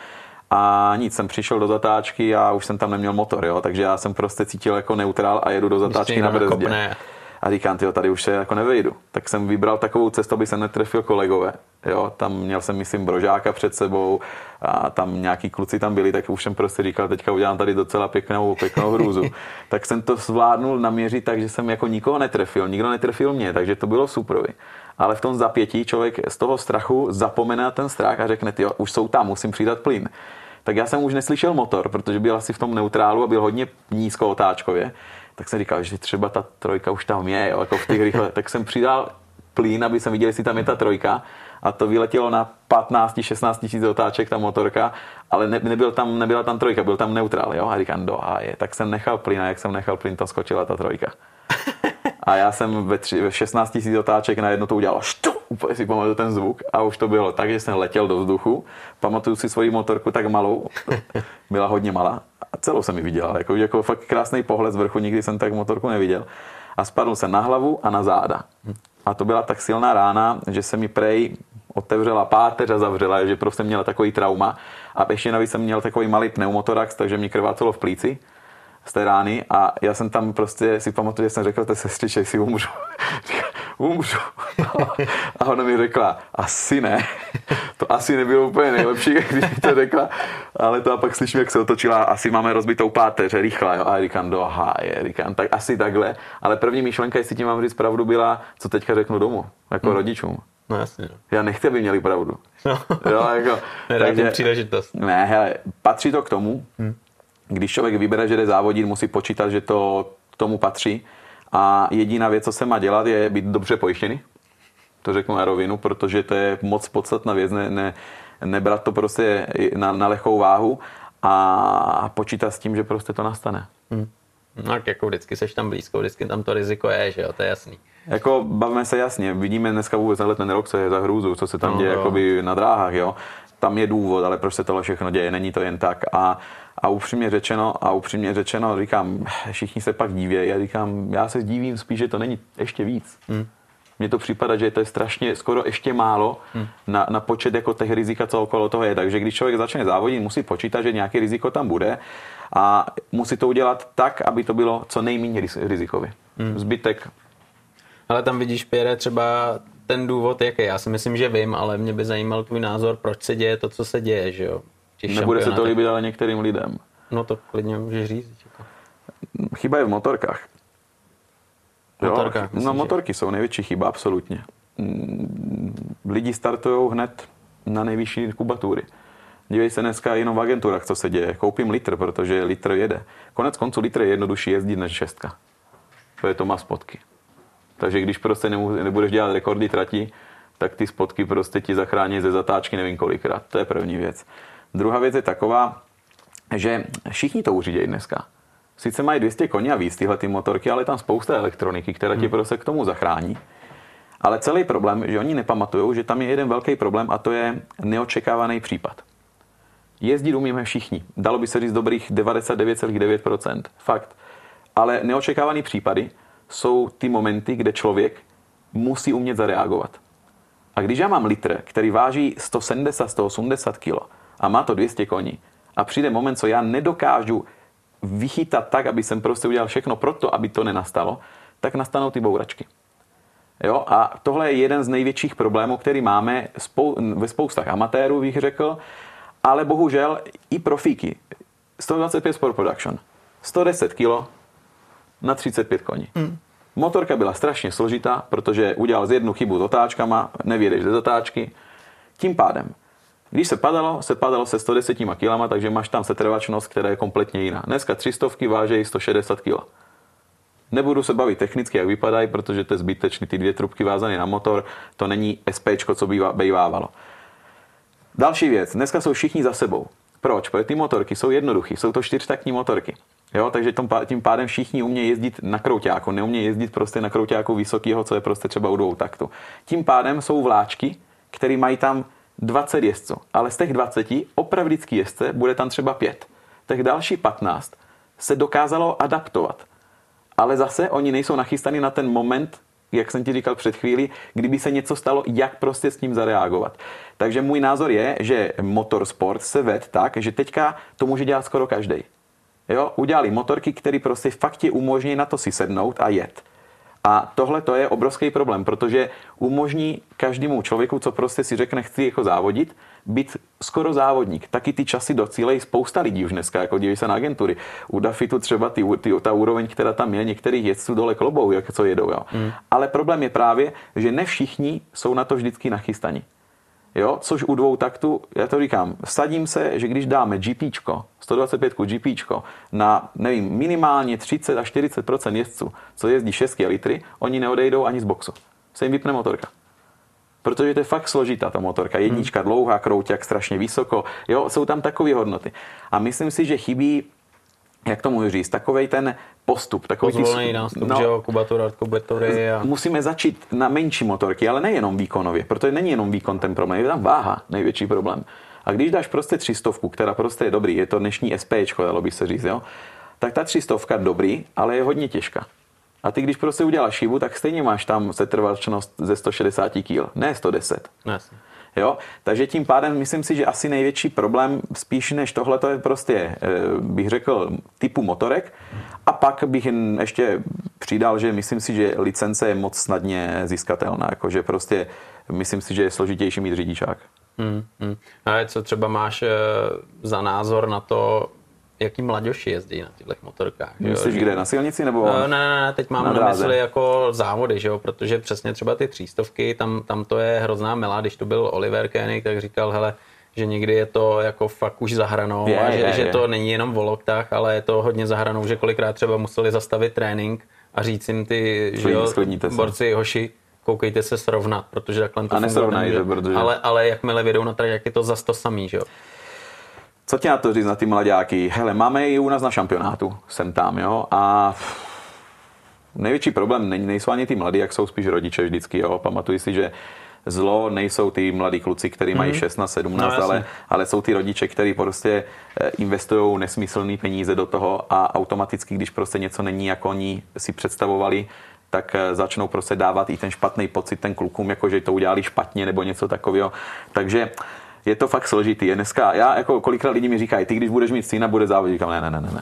A nic, jsem přišel do zatáčky a už jsem tam neměl motor, jo, takže já jsem prostě cítil jako neutrál a jedu do zatáčky na brzdě. Kopne a říkám, tyjo, tady už se jako nevejdu. Tak jsem vybral takovou cestu, aby se netrefil kolegové. Jo, tam měl jsem, myslím, brožáka před sebou a tam nějaký kluci tam byli, tak už jsem prostě říkal, teďka udělám tady docela pěknou, pěknou hrůzu. tak jsem to zvládnul naměřit tak, že jsem jako nikoho netrefil, nikdo netrefil mě, takže to bylo super. Ale v tom zapětí člověk z toho strachu zapomene na ten strach a řekne, jo, už jsou tam, musím přidat plyn tak já jsem už neslyšel motor, protože byl asi v tom neutrálu a byl hodně nízko otáčkově tak jsem říkal, že třeba ta trojka už tam je, jo, jako v těch rychle, tak jsem přidal plyn, aby jsem viděl, jestli tam je ta trojka a to vyletělo na 15-16 tisíc otáček ta motorka, ale ne, nebyl tam, nebyla tam trojka, byl tam neutrál, jo, a říkám, do je. tak jsem nechal plyn a jak jsem nechal plyn, to skočila ta trojka. A já jsem ve, tři, ve 16 tisíc otáček najednou to udělal štu, úplně si pamatuju ten zvuk a už to bylo tak, že jsem letěl do vzduchu. Pamatuju si svoji motorku tak malou, byla hodně malá a celou jsem ji viděl, jako, jako fakt krásný pohled z vrchu, nikdy jsem tak motorku neviděl. A spadl jsem na hlavu a na záda. A to byla tak silná rána, že se mi prej otevřela páteř a zavřela, že prostě měla takový trauma. A ještě navíc jsem měl takový malý pneumotorax, takže mě krvácelo v plíci z té rány a já jsem tam prostě si pamatuju, že jsem řekl té sestřiče, si umřu. umřu. A ona mi řekla, asi ne. To asi nebylo úplně nejlepší, když mi to řekla, ale to a pak slyším, jak se otočila, asi máme rozbitou páteř, rychle, jo. A říkám, do je, říkám, tak asi takhle. Ale první myšlenka, jestli ti mám říct pravdu, byla, co teďka řeknu domů, jako hmm. rodičům. No jasně. No. Já nechci, aby měli pravdu. No. Jo, jako, takže, příležitost. Ne, hele, patří to k tomu, hmm když člověk vybere, že jde závodit, musí počítat, že to tomu patří. A jediná věc, co se má dělat, je být dobře pojištěný. To řeknu na rovinu, protože to je moc podstatná věc, ne, ne, nebrat to prostě na, na lehkou váhu a počítat s tím, že prostě to nastane. Hmm. No, jako vždycky seš tam blízko, vždycky tam to riziko je, že jo, to je jasný. Jako bavíme se jasně, vidíme dneska vůbec tenhle ten rok, co je za hrůzu, co se tam no, děje jakoby na dráhách, jo. Tam je důvod, ale proč se tohle všechno děje, není to jen tak. A a upřímně řečeno, a upřímně řečeno, říkám, všichni se pak díví. Já říkám, já se dívím spíš, že to není ještě víc. Hmm. Mně to připadá, že to je strašně, skoro ještě málo hmm. na, na počet jako těch rizika, co okolo toho je. Takže když člověk začne závodit, musí počítat, že nějaké riziko tam bude a musí to udělat tak, aby to bylo co nejméně rizikově. Hmm. Zbytek. Ale tam vidíš, Pierre, třeba ten důvod, jaký. Já si myslím, že vím, ale mě by zajímal tvůj názor, proč se děje to, co se děje, že jo? Těch Nebude se to líbit ale některým lidem. No to klidně můžeš říct. Jako. Chyba je v motorkách. Motorkách, jo? No motorky jsou největší chyba, absolutně. Mm, lidi startují hned na nejvyšší kubatury. Dívej se dneska jenom v agenturách, co se děje. Koupím litr, protože litr jede. Konec konců litr je jednodušší jezdit než šestka. je to má spotky. Takže když prostě nebudeš dělat rekordy trati, tak ty spotky prostě ti zachrání ze zatáčky nevím kolikrát. To je první věc. Druhá věc je taková, že všichni to uřídějí dneska. Sice mají 200 koní a víc tyhle ty motorky, ale je tam spousta elektroniky, která ti hmm. prostě k tomu zachrání. Ale celý problém, že oni nepamatují, že tam je jeden velký problém a to je neočekávaný případ. Jezdit umíme všichni. Dalo by se říct dobrých 99,9%. Fakt. Ale neočekávaný případy jsou ty momenty, kde člověk musí umět zareagovat. A když já mám litr, který váží 170-180 kg a má to 200 koní a přijde moment, co já nedokážu vychytat tak, aby jsem prostě udělal všechno pro to, aby to nenastalo, tak nastanou ty bouračky. Jo? A tohle je jeden z největších problémů, který máme spou- ve spoustách amatérů, bych řekl, ale bohužel i profíky. 125 Sport Production, 110 kg na 35 koní. Mm. Motorka byla strašně složitá, protože udělal z jednu chybu s otáčkama, nevědeš ze zatáčky. Tím pádem, když se padalo, se padalo se 110 kg, takže máš tam setrvačnost, která je kompletně jiná. Dneska 300 vážejí 160 kg. Nebudu se bavit technicky, jak vypadají, protože to je zbytečný. Ty dvě trubky vázané na motor, to není SP, co bývá, bývávalo. Další věc, dneska jsou všichni za sebou. Proč? Protože ty motorky jsou jednoduché, jsou to čtyřtaktní motorky. Jo, takže tím pádem všichni umějí jezdit na krouťáku, neumějí jezdit prostě na krouťáku vysokého, co je prostě třeba u dvou taktu. Tím pádem jsou vláčky, které mají tam 20 jezdců, ale z těch 20 opravdický jezdce bude tam třeba 5. Těch další 15 se dokázalo adaptovat. Ale zase oni nejsou nachystaní na ten moment, jak jsem ti říkal před chvíli, kdyby se něco stalo, jak prostě s tím zareagovat. Takže můj názor je, že motorsport se ved tak, že teďka to může dělat skoro každý. Jo, udělali motorky, které prostě fakt ti umožní na to si sednout a jet. A tohle to je obrovský problém, protože umožní každému člověku, co prostě si řekne, chci jako závodit, být skoro závodník. Taky ty časy docílejí spousta lidí už dneska, jako dívej se na agentury. U Dafitu třeba ty, ty, ta úroveň, která tam je, některých jezdců dole klobou, jak co jedou. Jo. Mm. Ale problém je právě, že ne všichni jsou na to vždycky nachystaní. Jo, což u dvou taktu, já to říkám, sadím se, že když dáme GP, 125 GP na, nevím, minimálně 30 až 40% jezdců, co jezdí 6 litry, oni neodejdou ani z boxu. Se jim vypne motorka. Protože to je fakt složitá ta motorka. Hmm. Jednička dlouhá, krouťák strašně vysoko. Jo, jsou tam takové hodnoty. A myslím si, že chybí jak to můžu říct, takový ten postup. Takový Pozvolený nástup, no, že jo, kubatura, kubatory a... Musíme začít na menší motorky, ale nejenom výkonově, protože není jenom výkon ten problém, je tam váha největší problém. A když dáš prostě třistovku, která prostě je dobrý, je to dnešní SP, dalo by se říct, jo, tak ta třistovka dobrý, ale je hodně těžká. A ty, když prostě uděláš chybu, tak stejně máš tam setrvačnost ze 160 kg, ne 110. Jasně. Jo? Takže tím pádem myslím si, že asi největší problém spíš než tohle to je prostě, eh, bych řekl, typu motorek. A pak bych ještě přidal, že myslím si, že licence je moc snadně získatelná. Jakože prostě myslím si, že je složitější mít řidičák. Hmm, hmm. A co třeba máš eh, za názor na to, jaký mladěši jezdí na těchto motorkách. Myslíš kde, na silnici nebo no, ne, ne, ne, teď mám na, na mysli jako závody, že jo? protože přesně třeba ty třístovky, tam, tam to je hrozná milá, když to byl Oliver Koenig, tak říkal, hele, že někdy je to jako fakt už zahranou je, a že, je, že je. to není jenom o loktách, ale je to hodně zahranou, že kolikrát třeba museli zastavit trénink a říct jim ty, že jo, borci, hoši, koukejte se srovnat, protože takhle to a nesrovnají, protože... ale, ale jakmile vědou na trať, jak je to zas to samý, že jo. Co tě na to říct na ty mladáky? Hele, máme i u nás na šampionátu, jsem tam, jo, a největší problém nejsou ani ty mladí, jak jsou spíš rodiče vždycky, jo. Pamatuji si, že zlo nejsou ty mladí kluci, kteří mají 16, mhm. 17, no, ale, ale jsou ty rodiče, kteří prostě eh, investují nesmyslné peníze do toho a automaticky, když prostě něco není, jako oni si představovali, tak eh, začnou prostě dávat i ten špatný pocit ten klukům, jako že to udělali špatně nebo něco takového. Takže je to fakt složitý. Je dneska, já jako kolikrát lidi mi říkají, ty když budeš mít syna, bude závodit. Říkám, ne, ne, ne, ne,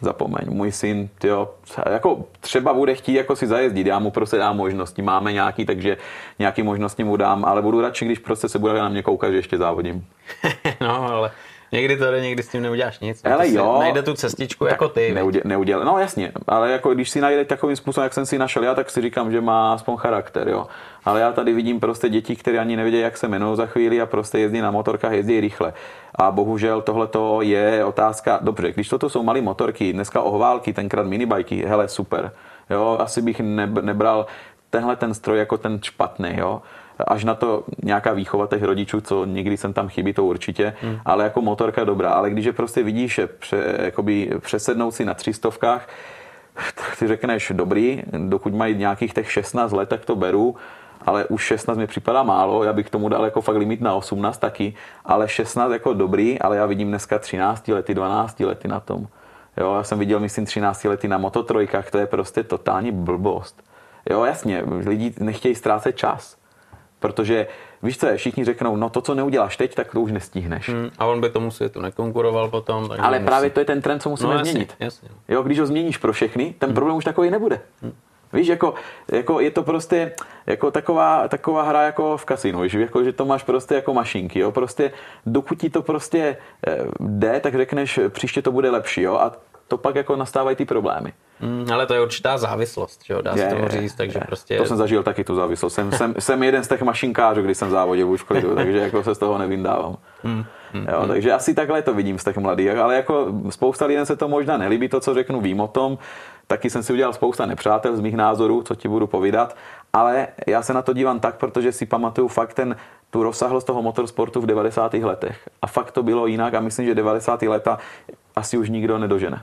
zapomeň, můj syn, tyjo, jako třeba bude chtít jako si zajezdit, já mu prostě dám možnosti, máme nějaký, takže nějaký možnosti mu dám, ale budu radši, když prostě se bude na mě koukat, že ještě závodím. no, ale Někdy to jde, někdy s tím neuděláš nic. Ale jo. Najde tu cestičku jako ty. Neudě, neuděl, no jasně, ale jako když si najde takovým způsobem, jak jsem si našel já, tak si říkám, že má aspoň charakter, jo. Ale já tady vidím prostě děti, které ani nevědí, jak se jmenují za chvíli a prostě jezdí na motorkách, jezdí rychle. A bohužel tohle je otázka, dobře, když toto jsou malé motorky, dneska ohválky, tenkrát minibajky, hele, super. Jo, asi bych nebral tenhle ten stroj jako ten špatný, jo až na to nějaká výchova těch rodičů, co někdy jsem tam chybí, to určitě, hmm. ale jako motorka dobrá. Ale když je prostě vidíš, že pře, jakoby přesednout si na třistovkách, tak ty řekneš dobrý, dokud mají nějakých těch 16 let, tak to beru, ale už 16 mi připadá málo, já bych tomu dal jako fakt limit na 18 taky, ale 16 jako dobrý, ale já vidím dneska 13 lety, 12 lety na tom. Jo, já jsem viděl, myslím, 13 lety na mototrojkách, to je prostě totální blbost. Jo, jasně, lidi nechtějí ztrácet čas. Protože víš co, všichni řeknou, no to, co neuděláš teď, tak to už nestihneš. Hmm, a on by tomu světu nekonkuroval potom. Tak Ale právě to je ten trend, co musíme no, jasně, změnit. Jasně. Jo, když ho změníš pro všechny, ten hmm. problém už takový nebude. Hmm. Víš, jako, jako je to prostě jako taková, taková hra jako v kasinu, víš, jako, že to máš prostě jako mašinky, jo, prostě dokud ti to prostě eh, jde, tak řekneš, příště to bude lepší, jo, a to pak jako nastávají ty problémy. Mm, ale to je určitá závislost, že jo? dá se tomu říct, takže je. prostě... To jsem zažil taky tu závislost. Jsem, jsem, jsem jeden z těch mašinkářů, když jsem závodil už klidu, takže jako se z toho nevindávám. Mm, mm, jo, mm. Takže asi takhle to vidím z těch mladých, ale jako spousta lidem se to možná nelíbí, to, co řeknu, vím o tom. Taky jsem si udělal spousta nepřátel z mých názorů, co ti budu povídat, ale já se na to dívám tak, protože si pamatuju fakt ten, tu rozsáhlost toho motorsportu v 90. letech. A fakt to bylo jinak a myslím, že 90. leta asi už nikdo nedožene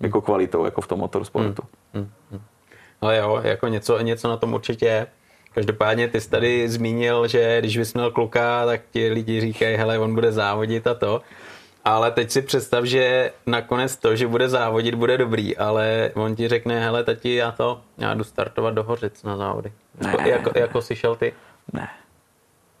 jako kvalitou, jako v tom motorsportu. Hmm. Hmm. Hmm. Ale jo, jako něco, něco na tom určitě je. Každopádně ty jsi tady zmínil, že když bys měl kluka, tak ti lidi říkají, hele, on bude závodit a to. Ale teď si představ, že nakonec to, že bude závodit, bude dobrý, ale on ti řekne, hele, tati, já to, já jdu startovat do Hořic na závody. Ne, jako, jako, jako jsi šel ty? Ne.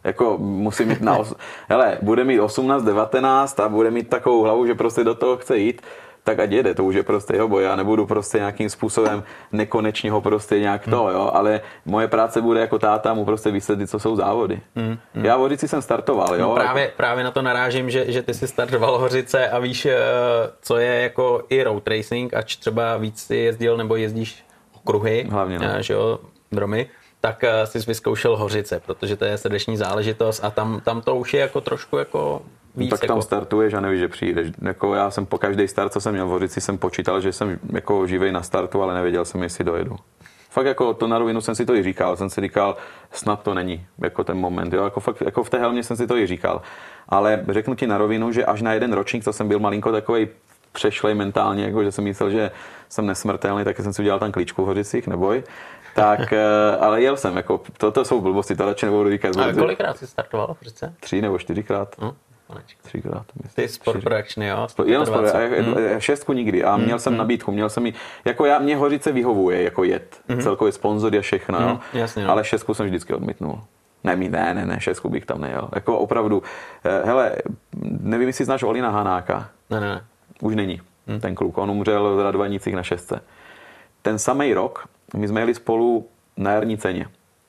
Jako musím mít na... Os... hele, bude mít 18, 19 a bude mít takovou hlavu, že prostě do toho chce jít tak ať jede, to už je prostě jeho boj. Já nebudu prostě nějakým způsobem nekonečně ho prostě nějak to, hmm. jo, ale moje práce bude jako táta mu prostě vysvětlit, co jsou závody. Hmm. Hmm. Já v Hořici jsem startoval, jo. No právě, právě na to narážím, že, že ty jsi startoval Hořice a víš, eh, co je jako i road racing, ač třeba víc si jezdil nebo jezdíš okruhy, Hlavně, no. Eh, že jo, dromy, tak eh, jsi vyzkoušel Hořice, protože to je srdeční záležitost a tam, tam to už je jako trošku jako víc. No, tak jako... tam startuješ a nevíš, že přijdeš. Jako já jsem po každý start, co jsem měl v Hořici, jsem počítal, že jsem jako živej na startu, ale nevěděl jsem, jestli dojedu. Fakt jako to na rovinu jsem si to i říkal, jsem si říkal, snad to není jako ten moment, jo? Jako, fakt, jako v té helmě jsem si to i říkal. Ale řeknu ti na rovinu, že až na jeden ročník, co jsem byl malinko takový přešlej mentálně, jako že jsem myslel, že jsem nesmrtelný, tak jsem si udělal tam klíčku v Hořicích, neboj. Tak, eh, ale jel jsem, jako, to, to jsou blbosti, to radši nebudu říkat. A kolikrát jsi startoval v Hořice? Tři nebo čtyřikrát. Hm? Třikrát. Ty sport production, jo? Sport, jenom sport, hmm. šestku nikdy a měl hmm. jsem nabídku, měl jsem ji, jako já, mě Hořice vyhovuje jako jet, hmm. celkově sponzor a všechno, hmm. jo? Jasně, no. ale šestku jsem vždycky odmítnul. Ne, ne, ne, ne, šestku bych tam nejel. Jako opravdu, eh, hele, nevím, jestli znáš Olina Hanáka. Ne, ne, ne. Už není hmm. ten kluk, on umřel v Radvanicích na šestce. Ten samý rok, my jsme jeli spolu na jarní ceně.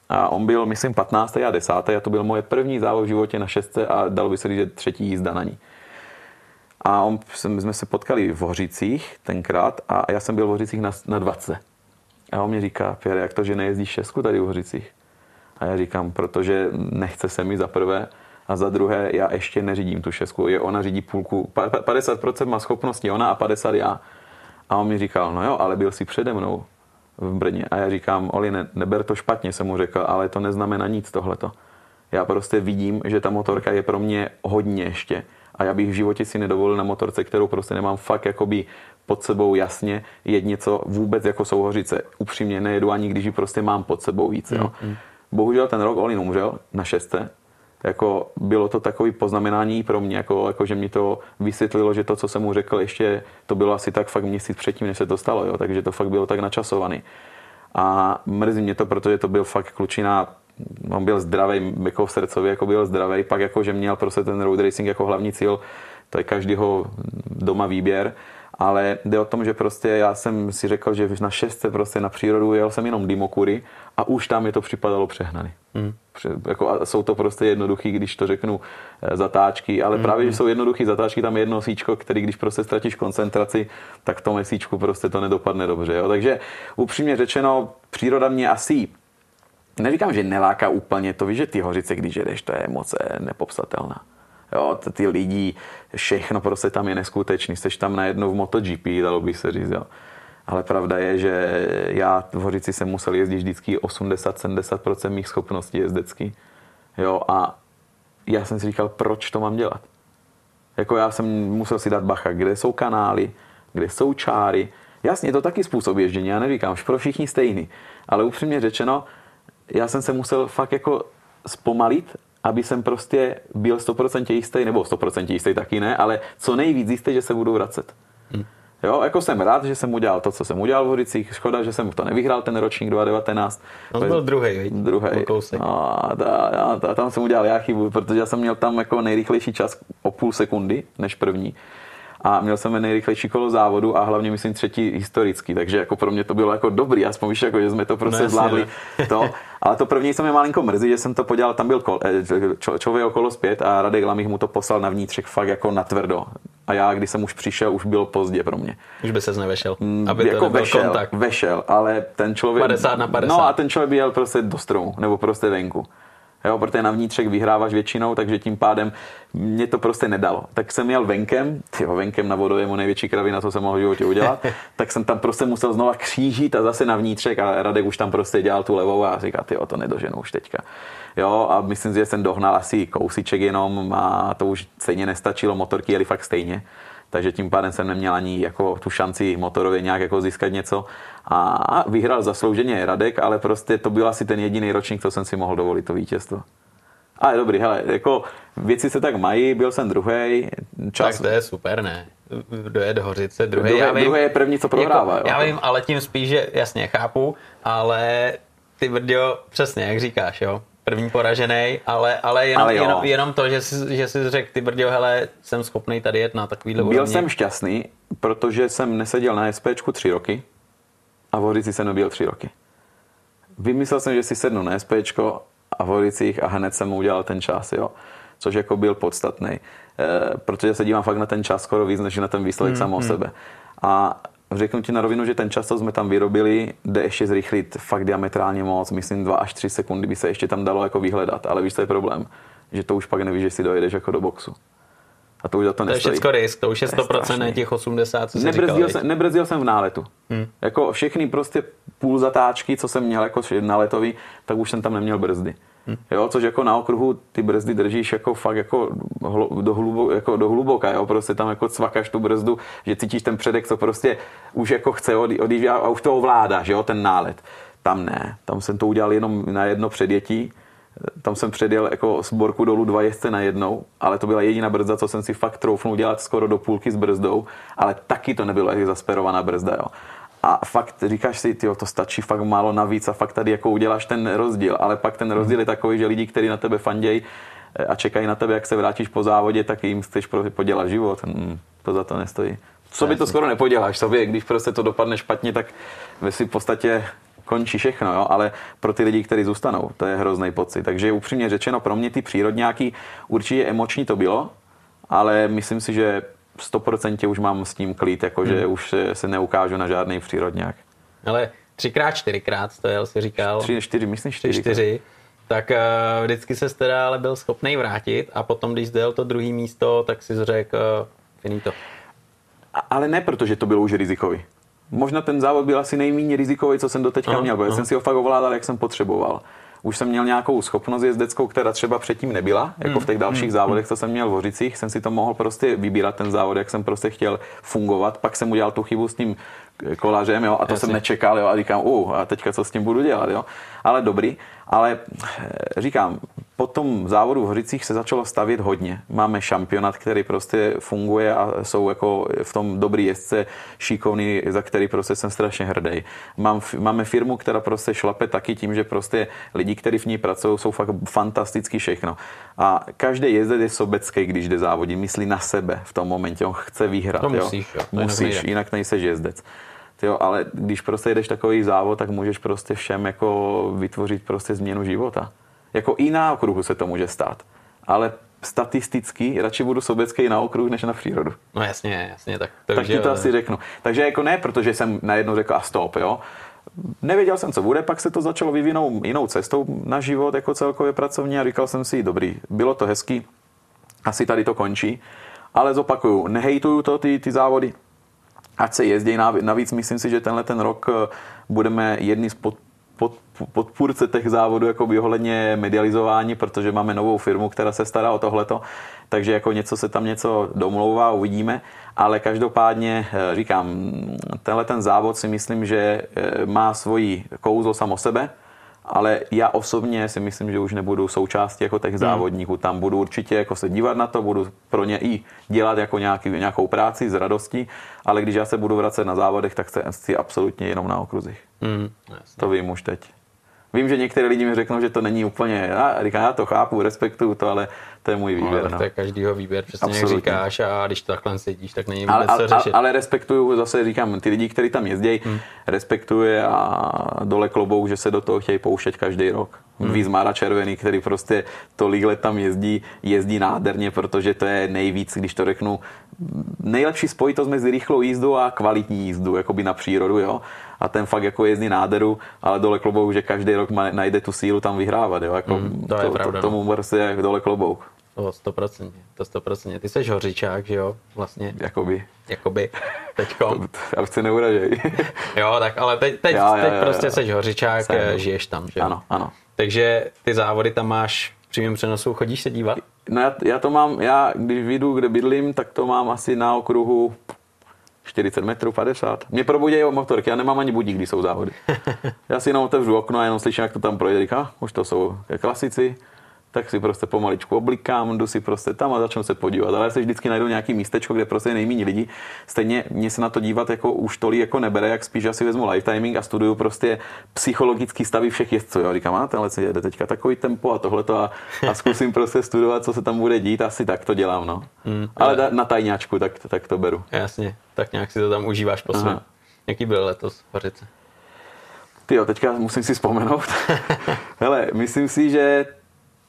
A on byl, myslím, 15. a 10. a to byl moje první závod v životě na šestce a dalo by se říct, že třetí jízda na ní. A on, jsme se potkali v Hořicích tenkrát a já jsem byl v Hořicích na, na 20. A on mě říká, Pierre, jak to, že nejezdíš šestku tady v Hořicích? A já říkám, protože nechce se mi za prvé a za druhé já ještě neřídím tu šestku. Je ona řídí půlku, 50% má schopnosti ona a 50 já. A on mi říkal, no jo, ale byl si přede mnou v Brně. A já říkám, Oli, ne, neber to špatně, jsem mu řekl, ale to neznamená nic tohleto. Já prostě vidím, že ta motorka je pro mě hodně ještě. A já bych v životě si nedovolil na motorce, kterou prostě nemám fakt jakoby pod sebou jasně, jet něco vůbec jako souhořice. Upřímně nejedu ani když ji prostě mám pod sebou víc. Jo. Mm, mm. Bohužel ten rok Olin umřel na šestce, jako bylo to takový poznamenání pro mě, jako, jako, že mi to vysvětlilo, že to, co jsem mu řekl, ještě to bylo asi tak fakt měsíc předtím, než se to stalo, jo, takže to fakt bylo tak načasovaný. A mrzí mě to, protože to byl fakt klučina, on byl zdravý, jako v srdcově, jako byl zdravý, pak jako, že měl prostě ten road racing jako hlavní cíl, to je každýho doma výběr, ale jde o tom, že prostě já jsem si řekl, že na šestce prostě na přírodu jel jsem jenom Dimokury a už tam mi to připadalo přehnaný. Mm. Jako, a jsou to prostě jednoduchý, když to řeknu, eh, zatáčky, ale mm. právě, že jsou jednoduchý zatáčky, tam je jedno síčko, který když prostě ztratíš koncentraci, tak v tom síčku prostě to nedopadne dobře. Jo? Takže upřímně řečeno, příroda mě asi neříkám, že neláká úplně, to víš, že ty hořice, když jedeš, to je moc nepopsatelná. Jo, ty lidi, všechno prostě tam je neskutečný. Jsi tam najednou v MotoGP, dalo by se říct. Jo. Ale pravda je, že já v Hořici jsem musel jezdit vždycky 80-70% mých schopností jezdecky. Jo, a já jsem si říkal, proč to mám dělat. Jako já jsem musel si dát bacha, kde jsou kanály, kde jsou čáry. Jasně, to taky způsob ježdění, já neříkám, že pro všichni stejný. Ale upřímně řečeno, já jsem se musel fakt jako zpomalit aby jsem prostě byl 100% jistý, nebo 100% jistý taky ne, ale co nejvíc jistý, že se budu vracet. Hmm. Jo, jako jsem rád, že jsem udělal to, co jsem udělal v Horicích. Škoda, že jsem to nevyhrál ten ročník 2019. On byl druhý, Druhý. No, ta, ta, tam jsem udělal já chybu, protože já jsem měl tam jako nejrychlejší čas o půl sekundy než první. A měl jsem nejrychlejší kolo závodu a hlavně myslím třetí historický, takže jako pro mě to bylo jako dobrý, aspoň víš, jako, že jsme to prostě no, zvládli. To, ale to první jsem mě malinko mrzí, že jsem to podělal, tam byl kol, eh, čo, člověk okolo zpět a Radek Lamich mu to poslal na vnitřek fakt jako na tvrdo. A já, když jsem už přišel, už bylo pozdě pro mě. Už by se nevešel, mm, aby jako to vešel, kontakt. Vešel, ale ten člověk... 50 na 50. No a ten člověk by jel prostě do stromu, nebo prostě venku jo, protože na vnitřek vyhráváš většinou, takže tím pádem mě to prostě nedalo. Tak jsem jel venkem, tyjo, venkem na vodojemu největší kravina, co jsem mohl v životě udělat, tak jsem tam prostě musel znova křížit a zase na vnitřek a Radek už tam prostě dělal tu levou a říká, ty to nedoženu už teďka. Jo, a myslím si, že jsem dohnal asi kousíček jenom a to už stejně nestačilo, motorky jeli fakt stejně takže tím pádem jsem neměl ani jako tu šanci motorově nějak jako získat něco a vyhrál zaslouženě Radek, ale prostě to byl asi ten jediný ročník, co jsem si mohl dovolit to vítězstvo. Ale dobrý, hele, jako věci se tak mají, byl jsem druhý. Čas... Tak to je super, ne? Kdo je do Hořice, druhý. Druhý, já vím, druhý je první, co prohrává. Jako, já vím, ale tím spíš, že jasně chápu, ale ty brdio, přesně, jak říkáš, jo první poražený, ale, ale, jenom, ale jenom, jenom, to, že jsi, že jsi řekl, ty brďo, hele, jsem schopný tady jet na takovýhle Byl úrovni. jsem šťastný, protože jsem neseděl na SPčku tři roky a v Horici jsem nebyl tři roky. Vymyslel jsem, že si sednu na SPčko a v Horicích a hned jsem mu udělal ten čas, jo. Což jako byl podstatný, e, protože se dívám fakt na ten čas skoro víc, než na ten výsledek hmm, sám o hmm. sebe. A řeknu ti na rovinu, že ten čas, co jsme tam vyrobili, jde ještě zrychlit fakt diametrálně moc. Myslím, 2 až 3 sekundy by se ještě tam dalo jako vyhledat. Ale víš, co je problém? Že to už pak nevíš, že si dojedeš jako do boxu. A to už za to nestojí. To je všechno risk, to už je 100% ne těch 80, co nebrzdil jsem, nebrzdil jsem v náletu. Hmm. Jako všechny prostě půl zatáčky, co jsem měl jako na letový, tak už jsem tam neměl brzdy. Hmm. Jo, což jako na okruhu ty brzdy držíš jako fakt jako do, hlubo, jako do hluboka, jo, prostě tam jako cvakáš tu brzdu, že cítíš ten předek, co prostě už jako chce odjíždět a už to ovládáš, jo, ten nálet. Tam ne, tam jsem to udělal jenom na jedno předjetí, tam jsem předjel jako z borku dolů dva jezdce na jednou, ale to byla jediná brzda, co jsem si fakt troufnul dělat skoro do půlky s brzdou, ale taky to nebylo jak zasperovaná brzda, jo. A fakt říkáš si, tyjo, to stačí fakt málo navíc a fakt tady jako uděláš ten rozdíl, ale pak ten rozdíl je takový, že lidi, kteří na tebe fandějí eh, a čekají na tebe, jak se vrátíš po závodě, tak jim chceš podělat život. Hmm, to za to nestojí. Co by to skoro nepoděláš sobě, když prostě to dopadne špatně, tak si v podstatě končí všechno, jo? ale pro ty lidi, kteří zůstanou, to je hrozný pocit. Takže upřímně řečeno, pro mě ty přírodňáky určitě emoční to bylo, ale myslím si, že 100% už mám s tím klid, jakože hmm. už se neukážu na žádný přírodňák. Ale třikrát, čtyřikrát, to je, si říkal. Tři, čtyři, myslím čtyři. čtyři tak uh, vždycky se teda ale byl schopný vrátit a potom, když zdel to druhé místo, tak si řekl, uh, finito. Ale ne protože to bylo už rizikový. Možná ten závod byl asi nejméně rizikový, co jsem doteďka aha, měl, protože aha. jsem si ho fakt ovládal, jak jsem potřeboval. Už jsem měl nějakou schopnost jezdeckou, která třeba předtím nebyla, jako hmm. v těch dalších hmm. závodech, co jsem měl v Hořicích, jsem si to mohl prostě vybírat ten závod, jak jsem prostě chtěl fungovat. Pak jsem udělal tu chybu s tím kolařem, jo, a to Jasně. jsem nečekal, jo, a říkám, uh, a teďka co s tím budu dělat, jo. Ale dobrý. Ale eh, říkám, po tom závodu v Hořicích se začalo stavět hodně. Máme šampionát, který prostě funguje a jsou jako v tom dobrý jezdce šikovný, za který prostě jsem strašně hrdý. Mám, máme firmu, která prostě šlape taky tím, že prostě lidi, kteří v ní pracují, jsou fakt fantastický všechno. A každý jezdec je sobecký, když jde závodit, myslí na sebe v tom momentě, on chce vyhrát. To musíš, jo. jo. musíš jinak nejseš jezdec. Jo, ale když prostě jdeš takový závod, tak můžeš prostě všem jako vytvořit prostě změnu života. Jako i na okruhu se to může stát. Ale statisticky radši budu sobecký na okruh, než na přírodu. No jasně, jasně. Tak to, tak ti to asi řeknu. Takže jako ne, protože jsem najednou řekl a stop, jo. Nevěděl jsem, co bude, pak se to začalo vyvinout jinou cestou na život jako celkově pracovně a říkal jsem si, dobrý, bylo to hezký, asi tady to končí, ale zopakuju, nehejtuju to ty, ty závody, ať se jezdí. Navíc myslím si, že tenhle ten rok eh, budeme jedni z pod, pod, podpůrce těch závodů jako ohledně medializování, protože máme novou firmu, která se stará o tohleto, takže jako něco se tam něco domlouvá, uvidíme, ale každopádně eh, říkám, tenhle ten závod si myslím, že eh, má svoji kouzlo samo sebe, ale já osobně si myslím, že už nebudu součástí jako těch hmm. závodníků. Tam budu určitě jako se dívat na to, budu pro ně i dělat jako nějaký, nějakou práci z radostí, ale když já se budu vracet na závodech, tak chci absolutně jenom na okruzích. Hmm, to vím už teď. Vím, že některé lidi mi řeknou, že to není úplně, já říkám, já to chápu, respektuju to, ale to je můj výběr. No, no. to je každýho výběr, přesně jak říkáš a když to takhle sedíš, tak není ale, vůbec co ale, řešit. ale respektuju, zase říkám, ty lidi, kteří tam jezdí, hmm. respektuje a dole klobouk, že se do toho chtějí pouštět každý rok. Hmm. Víc Mára Červený, který prostě tolik let tam jezdí, jezdí nádherně, protože to je nejvíc, když to řeknu, nejlepší spojitost mezi rychlou jízdou a kvalitní jízdu, jakoby na přírodu, jo. A ten fakt jako jezdí náderu, ale dole klobouk, že každý rok najde tu sílu tam vyhrávat, jo. Jako Hmm, to je to, pravda, to, tomu prostě je dole klobouk, To stoprocentně, to stoprocentně. Ty jsi hořičák, že jo, vlastně, jakoby. jakoby, teďkom. Aby se neuražej. Jo, tak ale teď, teď, Jo, jo, teď jo, prostě jo. jsi hořičák, Jsem, eh, no. žiješ tam, že jo. Ano, ano. Takže ty závody tam máš v přímém přenosu, chodíš se dívat? No já, já to mám, já když vyjdu, kde bydlím, tak to mám asi na okruhu 40 metrů, 50. Mě probudějí motorky, já nemám ani budík, když jsou závody. Já si jenom otevřu okno a jenom slyším, jak to tam projde. Říkám, už to jsou klasici, tak si prostě pomaličku oblikám, jdu si prostě tam a začnu se podívat. Ale já se vždycky najdu nějaký místečko, kde prostě je nejméně lidí. Stejně mě se na to dívat jako už tolik jako nebere, jak spíš asi vezmu lifetiming a studuju prostě psychologický stavy všech jezdců. Jo. Říkám, a tenhle se jede teďka takový tempo a tohleto a, a zkusím prostě studovat, co se tam bude dít. Asi tak to dělám, no. Hmm, ale da- na tajňáčku, tak, tak to beru. Jasně, tak nějak si to tam užíváš po svém. Jaký byl letos Hořice? Ty jo, teďka musím si vzpomenout. Hele, myslím si, že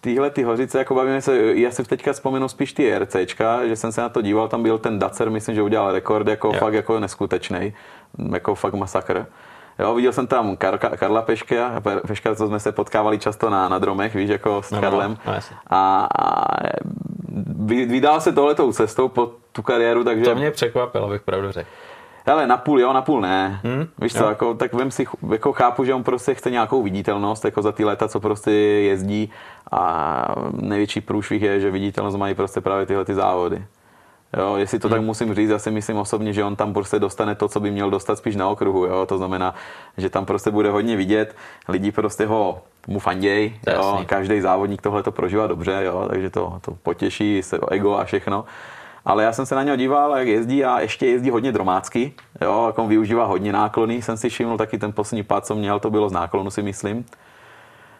tyhle ty hořice, jako bavíme se, já si teďka vzpomenu spíš ty RCčka, že jsem se na to díval, tam byl ten Dacer, myslím, že udělal rekord jako Jo. fakt jako neskutečný, jako fakt masakr. Jo, viděl jsem tam Karka, Karla Peška, Peška, co jsme se potkávali často na, na dromech, víš, jako s No, no, Karlem. no, jasně. a, a vy- vydal se tohletou cestou po tu kariéru, takže... To mě překvapilo, abych pravdu řekl. Ale na půl jo, na půl ne. Hmm, Víš jo. co, jako, tak vem si, jako chápu, že on prostě chce nějakou viditelnost, jako za ty léta, co prostě jezdí a největší průšvih je, že viditelnost mají prostě právě tyhle ty závody. Jo, jestli to tak musím říct, já si myslím osobně, že on tam prostě dostane to, co by měl dostat spíš na okruhu, jo, to znamená, že tam prostě bude hodně vidět, lidi prostě ho mu fanděj, jo, každý závodník tohle to prožívá dobře, jo, takže to, to potěší se ego a všechno. Ale já jsem se na něho díval, jak jezdí a ještě jezdí hodně dromácky, jo, jak on využívá hodně náklony, jsem si všiml taky ten poslední pád, co měl, to bylo z náklonu, si myslím.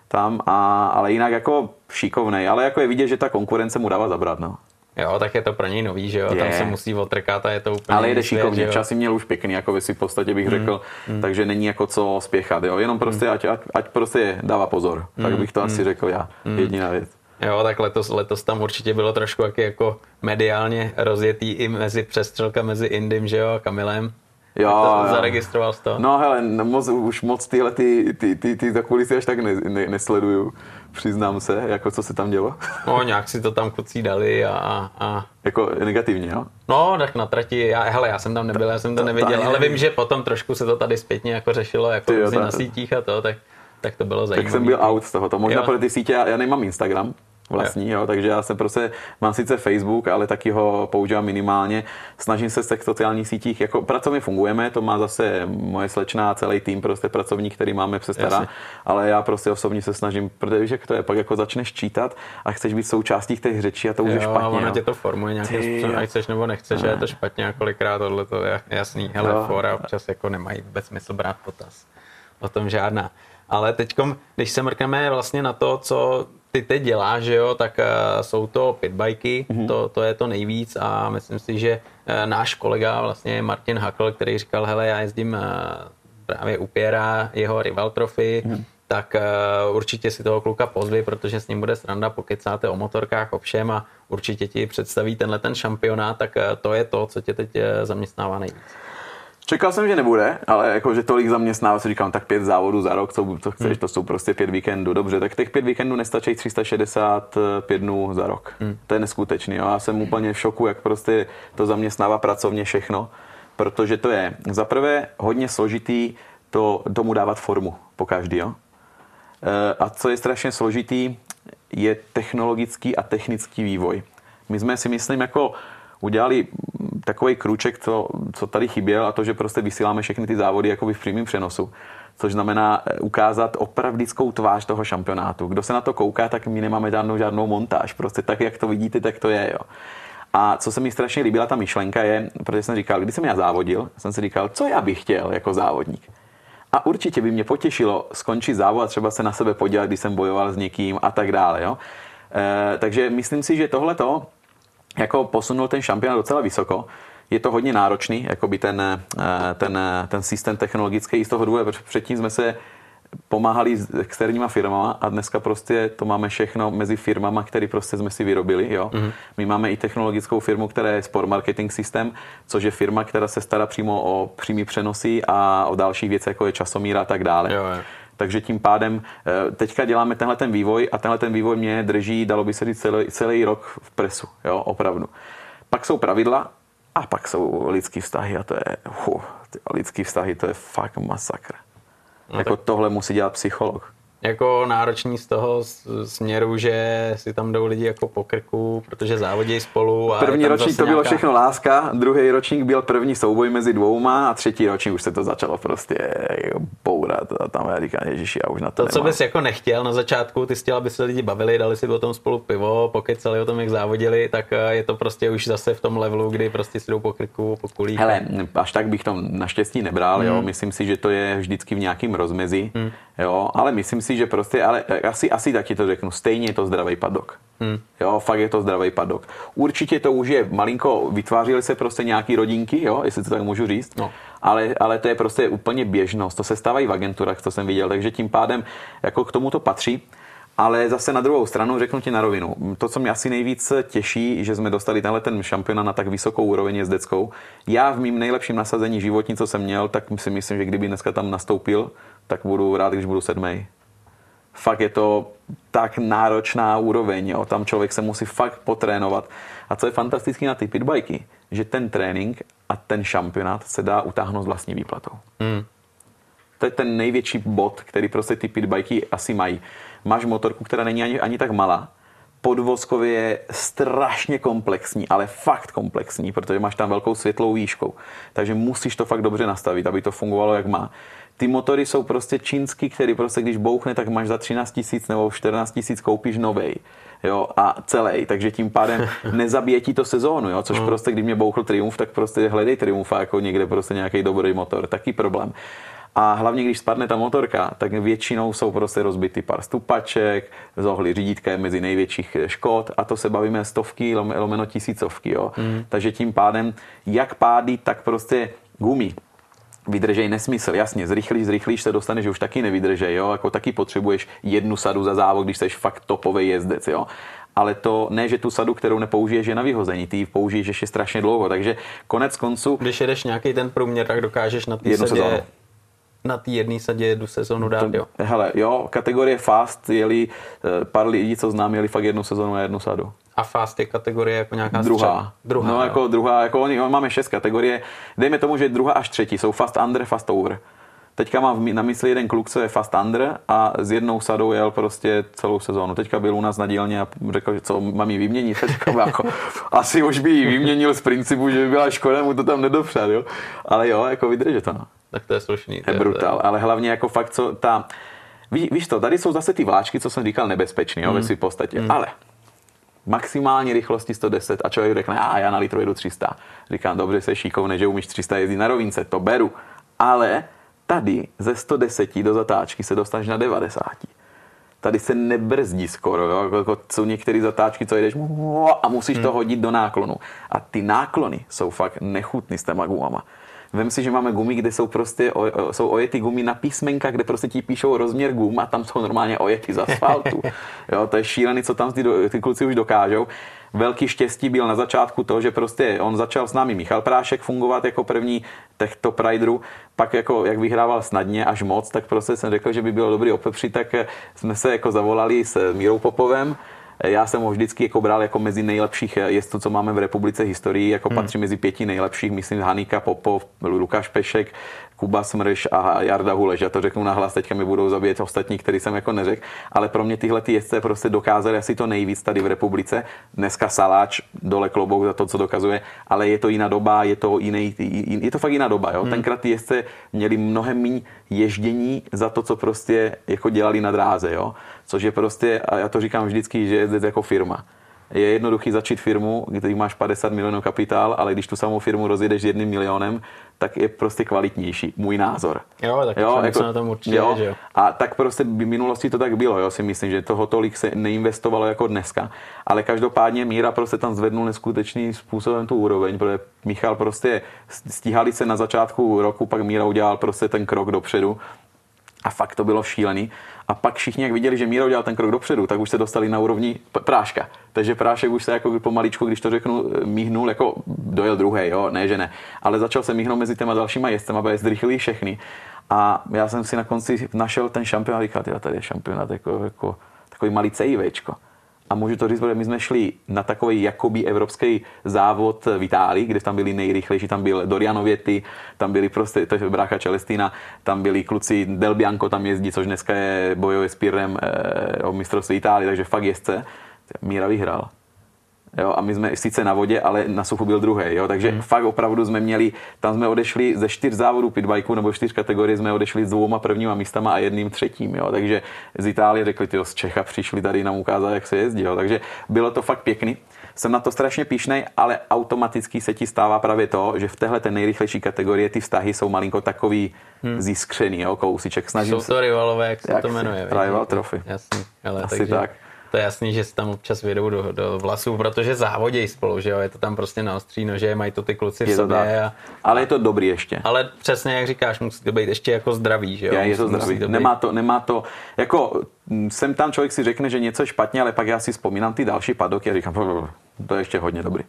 Tam, a, ale jinak jako šikovnej, ale jako je vidět, že ta konkurence mu dává zabrat, no. Jo, tak je to pro něj nový, že jo, tam Je. se musí otrkat a je to úplně Ale jede svět, šikovně, časy měl už pěkný, jako by si v podstatě bych řekl, Mm. takže není jako co spěchat, jo, jenom prostě, ať, ať, ať prostě dává pozor, tak Mm. bych to asi řekl já, jediná věc. Jo, tak letos, letos tam určitě bylo trošku taky jako mediálně rozjetý i mezi přestřelka mezi Indym, že jo, a Kamilem. Jo, to jo. zaregistroval jsi to? No hele, no, moc, už moc tyhle ty, ty, ty, ty zakulisy až tak ne, ne, nesleduju, přiznám se, jako co se tam dělo. No, nějak si to tam kluci dali a, a, a jako negativně, jo? No, tak na trati, já, hele, já jsem tam nebyl, já jsem to neviděl, ale vím, že potom trošku se to tady zpětně jako řešilo, jako jo, na sítích a to, tak, tak to bylo zajímavé. Tak jsem byl out z toho. To možná Jo. pro ty sítě, já, já nemám Instagram vlastní, jo. takže já jsem prostě, mám sice Facebook, ale taky ho používám minimálně. Snažím se z těch sociálních sítích, jako pracovně fungujeme, to má zase moje slečna a celý tým, prostě pracovník, který máme přes stará, Jasně. ale já prostě osobně se snažím, protože víš, jak to je, pak jako začneš čítat a chceš být součástí těch řečí a to už je Jo, a špatně. ono jo. tě to formuje nějakým způsobem, jo. ať chceš nebo nechceš, a je to špatně a kolikrát tohle to je jasný. Hele, Jo. fora občas jako nemají vůbec smysl brát potaz. O tom žádná. Ale teďkom, když se mrkneme vlastně na to, co ty teď děláš, že jo, tak uh, jsou to pitbajky, Mhm. mm-hmm. to, to je to nejvíc a myslím si, že uh, náš kolega vlastně Martin Hakl, který říkal, hele, já jezdím uh, právě u Piera, jeho rival Mhm. mm-hmm. tak uh, určitě si toho kluka pozvi, protože s ním bude sranda, pokecáte o motorkách, o všem a určitě ti představí tenhle ten šampionát, tak uh, to je to, co tě teď uh, zaměstnává nejvíc. Čekal jsem, že nebude, ale jako, že tolik zaměstnává, si říkám, tak pět závodů za rok, co, co chceš, Hmm. to jsou prostě pět víkendů. Dobře, tak těch pět víkendů nestačí 365 dnů za rok. Hmm. To je neskutečný. Jo? Já jsem úplně v šoku, jak prostě to zaměstnává pracovně všechno, protože to je za prvé hodně složitý to, tomu dávat formu po každý. Jo? Eh, A co je strašně složitý, je technologický a technický vývoj. My jsme si myslím jako udělali takový krůček, co, co tady chyběl a to, že prostě vysíláme všechny ty závody jakoby v přímém přenosu. Což znamená eh, ukázat opravdickou tvář toho šampionátu. Kdo se na to kouká, tak my nemáme žádnou, žádnou montáž. Prostě tak, jak to vidíte, tak to je. Jo. A co se mi strašně líbila ta myšlenka je, protože jsem říkal, když jsem já závodil, jsem si říkal, co já bych chtěl jako závodník. A určitě by mě potěšilo skončit závod a třeba se na sebe podívat, když jsem bojoval s někým a tak dále. Jo? E, takže myslím si, že tohleto jako posunul ten šampionát docela vysoko. Je to hodně náročný, jako by ten, eh, ten, ten systém technologický z toho důvodu, protože předtím jsme se pomáhali s externíma firmama a dneska prostě to máme všechno mezi firmama, které prostě jsme si vyrobili. Jo? Mm-hmm. My máme i technologickou firmu, která je Sport Marketing System, což je firma, která se stará přímo o přímý přenosy a o další věci, jako je časomíra a tak dále. Jo, jo. Takže tím pádem eh, teďka děláme tenhle ten vývoj a tenhle ten vývoj mě drží, dalo by se říct, celý, celý rok v presu, jo, opravdu. Pak jsou pravidla a pak jsou lidský vztahy a to je, uh, lidský vztahy, to je fakt masakr. No jako tak... tohle musí dělat psycholog jako náročný z toho směru, že si tam jdou lidi jako po krku, protože závodí spolu. A první ročník to bylo všechno láska, druhý ročník byl první souboj mezi dvouma a třetí ročník už se to začalo prostě bourat a tam já říkám, ježiši, já už na to To, nemám. co bys jako nechtěl na začátku, ty chtěl, aby se lidi bavili, dali si o tom spolu pivo, celý o tom, jak závodili, tak eh, je to prostě už zase v tom levelu, kdy prostě si jdou po krku, po kulích. Hele, až tak bych to naštěstí nebral, hmm. jo, myslím si, že to je vždycky v nějakém rozmezí, hmm. jo, ale myslím si, si, že prostě, ale asi, asi taky to řeknu, stejně je to zdravý padok. Hmm. Jo, fakt je to zdravý padok. Určitě to už je malinko, vytvářely se prostě nějaký rodinky, jo, jestli to tak můžu říct, no. ale, ale to je prostě úplně běžnost, to se stávají v agenturách, co jsem viděl, takže tím pádem jako k tomu to patří. Ale zase na druhou stranu řeknu ti na rovinu. To, co mě asi nejvíc těší, že jsme dostali tenhle ten šampiona na tak vysokou úroveň jezdeckou. Já v mým nejlepším nasazení životní, co jsem měl, tak si myslím, že kdyby dneska tam nastoupil, tak budu rád, když budu sedmý fakt je to tak náročná úroveň, jo. tam člověk se musí fakt potrénovat. A co je fantastické na ty pitbajky, že ten trénink a ten šampionát se dá utáhnout s vlastní výplatou. Hmm. To je ten největší bod, který prostě ty pitbajky asi mají. Máš motorku, která není ani, ani tak malá, podvozkově je strašně komplexní, ale fakt komplexní, protože máš tam velkou světlou výšku. Takže musíš to fakt dobře nastavit, aby to fungovalo jak má ty motory jsou prostě čínský, který prostě když bouchne, tak máš za 13 tisíc nebo 14 tisíc koupíš novej. Jo, a celý, takže tím pádem nezabije ti to sezónu, jo, což mm. prostě, když mě bouchl Triumf, tak prostě hledej Triumfa jako někde prostě nějaký dobrý motor, taky problém. A hlavně, když spadne ta motorka, tak většinou jsou prostě rozbitý pár stupaček, zohly řídítka je mezi největších škod a to se bavíme stovky, lomeno tisícovky. Jo. Mm. Takže tím pádem, jak pádí, tak prostě gumy vydržej nesmysl, jasně, zrychlíš, zrychlíš se dostaneš, že už taky nevydržej, jo, jako taky potřebuješ jednu sadu za závod, když jsi fakt topový jezdec, jo. Ale to ne, že tu sadu, kterou nepoužiješ, je na vyhození, ty ji použiješ ještě strašně dlouho, takže konec konců... Když jedeš nějaký ten průměr, tak dokážeš na té sadě sezónu na té jedné sadě jednu sezonu dát, jo? Hele, jo, kategorie Fast jeli, eh, pár lidí, co znám, jeli fakt jednu sezonu a jednu sadu. A fast je kategorie jako nějaká druhá. Střed. druhá. No jo. jako druhá, jako oni, máme šest kategorie. Dejme tomu, že druhá až třetí jsou fast under, fast over. Teďka mám na mysli jeden kluk, co je fast under a s jednou sadou jel prostě celou sezónu. Teďka byl u nás na dílně a řekl, že co mám jí vyměnit. Teďka jako, asi už by ji vyměnil z principu, že by byla škoda mu to tam nedopřát, jo. Ale jo, jako vydrže to, no. Tak to je slušný. To je brutál, ale hlavně jako fakt, co ta... Ví, víš to, tady jsou zase ty vláčky, co jsem říkal, nebezpečný, jo, mm. ve své podstatě. Mm. Ale maximální rychlosti 110 a člověk řekne, a já na litru jedu 300. Říkám, dobře, se šikovný, že umíš 300 jezdit na rovince, to beru. Ale tady ze 110 do zatáčky se dostaneš na 90. Tady se nebrzdí skoro, jo? Jako jsou některé zatáčky, co jedeš a musíš hmm. to hodit do náklonu. A ty náklony jsou fakt nechutný s těma gumama. Vem si, že máme gumy, kde jsou prostě o, jsou ojety gumy na písmenka, kde prostě ti píšou rozměr gum a tam jsou normálně ojety z asfaltu. Jo, to je šílený, co tam ty, ty kluci už dokážou. Velký štěstí byl na začátku to, že prostě on začal s námi Michal Prášek fungovat jako první tech top rideru, pak jako jak vyhrával snadně až moc, tak prostě jsem řekl, že by bylo dobrý opepřit, tak jsme se jako zavolali s Mírou Popovem, já jsem ho vždycky jako bral jako mezi nejlepších jezdců, co máme v republice historii, jako hmm. patří mezi pěti nejlepších, myslím Hanika Popov, Lukáš Pešek, Kuba Smrš a Jarda Huleš. Já to řeknu nahlas, teďka mi budou zabíjet ostatní, který jsem jako neřekl, ale pro mě tyhle ty jezdce prostě dokázali asi to nejvíc tady v republice. Dneska Saláč, dole klobouk za to, co dokazuje, ale je to jiná doba, je to jiný, je to fakt jiná doba. Jo? Hmm. Tenkrát ty jezdce měli mnohem méně ježdění za to, co prostě jako dělali na dráze, jo? Což je prostě, a já to říkám vždycky, že jezdec jako firma je jednoduchý začít firmu, kdy máš 50 milionů kapitál, ale když tu samou firmu rozjedeš jedným milionem, tak je prostě kvalitnější, můj názor. Jo, tak jo, jako, na tom určitě jo. Je, že jo. A tak prostě v minulosti to tak bylo, jo, si myslím, že toho tolik se neinvestovalo jako dneska. Ale každopádně Míra prostě tam zvednul neskutečným způsobem tu úroveň, protože Michal prostě stíhali se na začátku roku, pak Míra udělal prostě ten krok dopředu a fakt to bylo šílený. A pak všichni, jak viděli, že Míro dělal ten krok dopředu, tak už se dostali na úrovni práška. Takže prášek už se jako pomaličku, když to řeknu, míhnul, jako dojel druhý, jo, ne, že ne. Ale začal se míhnout mezi těma dalšíma jezdcema, aby je zdrychlili všechny. A já jsem si na konci našel ten šampionát, říkal, tady je šampionát jako, jako takový malý CIVčko a můžu to říct, protože my jsme šli na takový jakoby evropský závod v Itálii, kde tam byli nejrychlejší, tam byl Doriano Vietti, tam byli prostě, to je brácha Celestina, tam byli kluci Del Bianco tam jezdí, což dneska je bojový s Pirrem eh, o mistrovství Itálie, takže fakt jezdce. Míra vyhrál. Jo, a my jsme sice na vodě, ale na suchu byl druhý. Jo, takže hmm. fakt opravdu jsme měli, tam jsme odešli ze čtyř závodů pitbajku nebo čtyř kategorie jsme odešli s dvouma prvníma místama a jedným třetím. Jo, takže z Itálie řekli, ty z Čecha přišli tady nám ukázat, jak se jezdí. Jo, takže bylo to fakt pěkný. Jsem na to strašně píšnej, ale automaticky se ti stává právě to, že v téhle té nejrychlejší kategorie ty vztahy jsou malinko takový hmm. ziskřený, jo, kousíček. Snažím jsou to se... rivalové, jak se jak to jmenuje. Rival trophy. Jasný, ale Asi takže... tak to je jasný, že si tam občas vědou do, do vlasů, protože závodějí spolu, že jo, je to tam prostě na ostří nože, mají to ty kluci v sobě. A, ale je to dobrý ještě. Ale přesně jak říkáš, musí to být ještě jako zdravý, že jo. Je, je to zdravý, to nemá to, nemá to, jako sem tam člověk si řekne, že něco je špatně, ale pak já si vzpomínám ty další padoky a říkám, to je ještě hodně dobrý.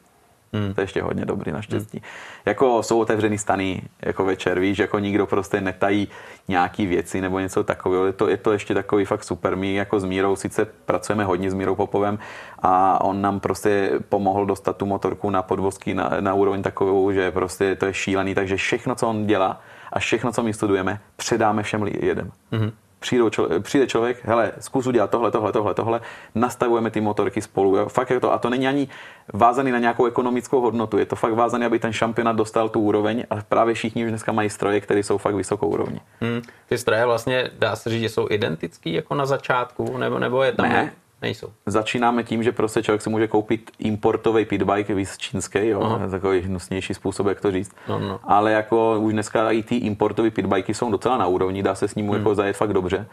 Hmm. To je ještě hodně dobrý naštěstí. Hmm. Jako jsou otevřený stany jako večer, víš, jako nikdo prostě netají nějaký věci nebo něco takového. Je to, je to ještě takový fakt super. My jako s Mírou sice pracujeme hodně s Mírou Popovem a on nám prostě pomohl dostat tu motorku na podvozky na, na úroveň takovou, že prostě to je šílený. Takže všechno, co on dělá a všechno, co my studujeme, předáme všem lidem. Hmm přijde, člověk, přijde člověk, hele, zkus udělat tohle, tohle, tohle, tohle, nastavujeme ty motorky spolu. Jo? Fakt je to, a to není ani vázaný na nějakou ekonomickou hodnotu, je to fakt vázaný, aby ten šampionát dostal tu úroveň a právě všichni už dneska mají stroje, které jsou fakt vysokou úrovni. Hmm. Ty stroje vlastně, dá se říct, že jsou identický jako na začátku, nebo, nebo je tam... Ne, Nejsou. Začínáme tím, že prostě člověk si může koupit importový pitbike, víc čínský, jo, Aha. takový hnusnější způsob, jak to říct. No, no. Ale jako už dneska i ty importové pitbajky jsou docela na úrovni, dá se s ním hmm. jako zajet fakt dobře.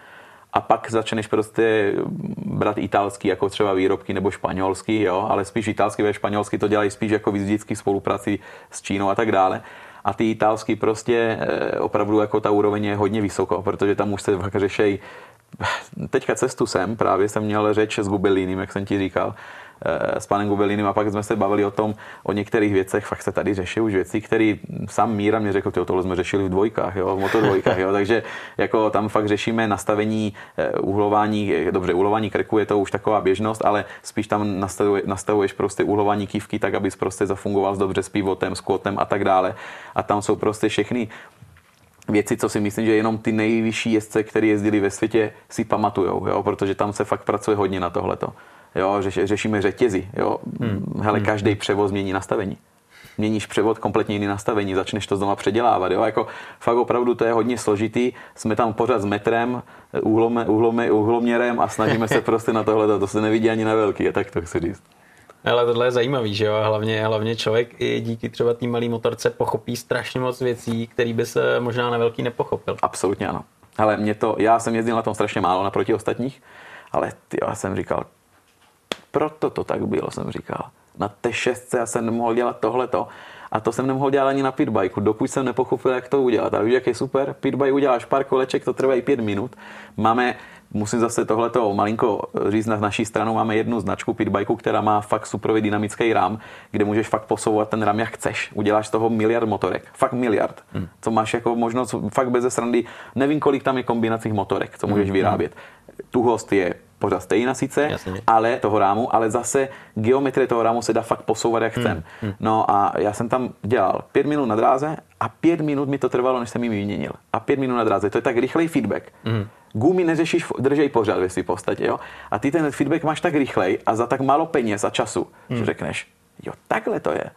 A pak začneš prostě brát italský, jako třeba výrobky, nebo španělský, jo, ale spíš italský ve španělský to dělají spíš jako vždycky spolupráci s Čínou a tak dále a ty italský prostě eh, opravdu jako ta úroveň je hodně vysoko, protože tam už se řešejí teďka cestu sem, právě jsem měl řeč s Gubelínem, jak jsem ti říkal, eh, s panem Gubelínem a pak jsme se bavili o tom, o některých věcech, fakt se tady řeší už věci, které sám Míra mě řekl, tohle jsme řešili v dvojkách, jo, v motodvojkách, jo, takže jako tam fakt řešíme nastavení eh, uhlování, eh, dobře, uhlování krku je to už taková běžnost, ale spíš tam nastavuje, nastavuješ prostě uhlování kývky tak, abys prostě zafungoval dobře s pivotem, s kvotem a tak dále. A tam jsou prostě všechny věci, co si myslím, že jenom ty nejvyšší jezdce, které jezdili ve světě, si pamatujou, jo? protože tam se fakt pracuje hodně na tohleto. Jo, řeš, řešíme řetězy. Jo. Hmm. Hele, hmm. každý převoz mění nastavení. Měníš převod, kompletně jiný nastavení, začneš to znova předělávat. Jo. Jako, fakt opravdu to je hodně složitý. Jsme tam pořád s metrem, úhlome, úhlome, úhloměrem a snažíme se prostě na tohle. To se nevidí ani na velký, tak to chci říct. Ale tohle je zajímavý, že jo? Hlavně, hlavně člověk i díky třeba té malé motorce pochopí strašně moc věcí, které by se možná na velký nepochopil. Absolutně ano. Ale mě to, já jsem jezdil na tom strašně málo naproti ostatních, ale ty, já jsem říkal, proto to tak bylo, jsem říkal. Na té šestce já jsem nemohl dělat tohleto. A to jsem nemohl dělat ani na pitbajku, dokud jsem nepochopil, jak to udělat. A víš, jak je super? Pitbike uděláš pár koleček, to trvá i pět minut. Máme Musím zase tohleto malinko říct na naší stranu. Máme jednu značku pitbajku, která má fakt superový dynamický rám, kde můžeš fakt posouvat ten rám jak chceš. Uděláš z toho miliard motorek. Fakt miliard. Hmm. Co máš jako možnost fakt bez srandy. Nevím, kolik tam je kombinacích motorek, co můžeš hmm. vyrábět. Tuhost je pořád stejná sice, Jasně. ale toho rámu, ale zase geometrie toho rámu se dá fakt posouvat, jak hmm, chcem. Hmm. No a já jsem tam dělal pět minut na dráze a pět minut mi to trvalo, než jsem ji vyměnil. A pět minut na dráze, to je tak rychlej feedback. Hmm. Gumy neřešíš, držej pořád ve v podstatě, jo. A ty ten feedback máš tak rychlej a za tak málo peněz a času, hmm. že řekneš, jo, takhle to je.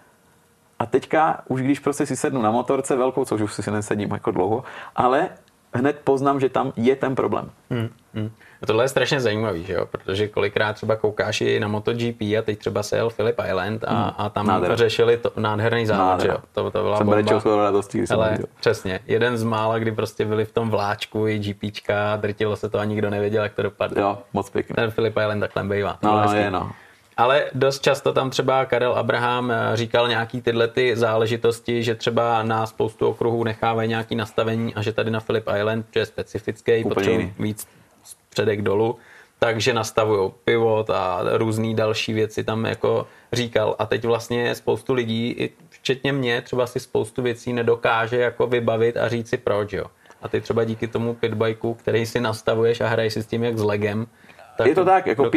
A teďka, už když prostě si sednu na motorce velkou, což už si nesedím jako dlouho, ale hned poznám, že tam je ten problém. Hmm, hmm. A tohle je strašně zajímavý, že jo? protože kolikrát třeba koukáš i na MotoGP a teď třeba se jel Philip Island a, hmm. a tam Nádhera. řešili to, nádherný závod, že jo? To, to byla jsem bomba. skoro radostí, Ale přesně, jeden z mála, kdy prostě byli v tom vláčku i GPčka, drtilo se to a nikdo nevěděl, jak to dopadne. Jo, moc pěkný. Ten Philip Island takhle bývá. No, no je, no. Ale dost často tam třeba Karel Abraham eh, říkal nějaký tyhle ty záležitosti, že třeba na spoustu okruhů nechávají nějaký nastavení a že tady na Philip Island, že je specifický, potřebují víc předek dolů, takže nastavují pivot a různé další věci tam jako říkal. A teď vlastně spoustu lidí, včetně mě, třeba si spoustu věcí nedokáže jako vybavit a říct si proč, jo. A ty třeba díky tomu pitbajku, který si nastavuješ a hraješ si s tím jak s legem, tak je to tak, jako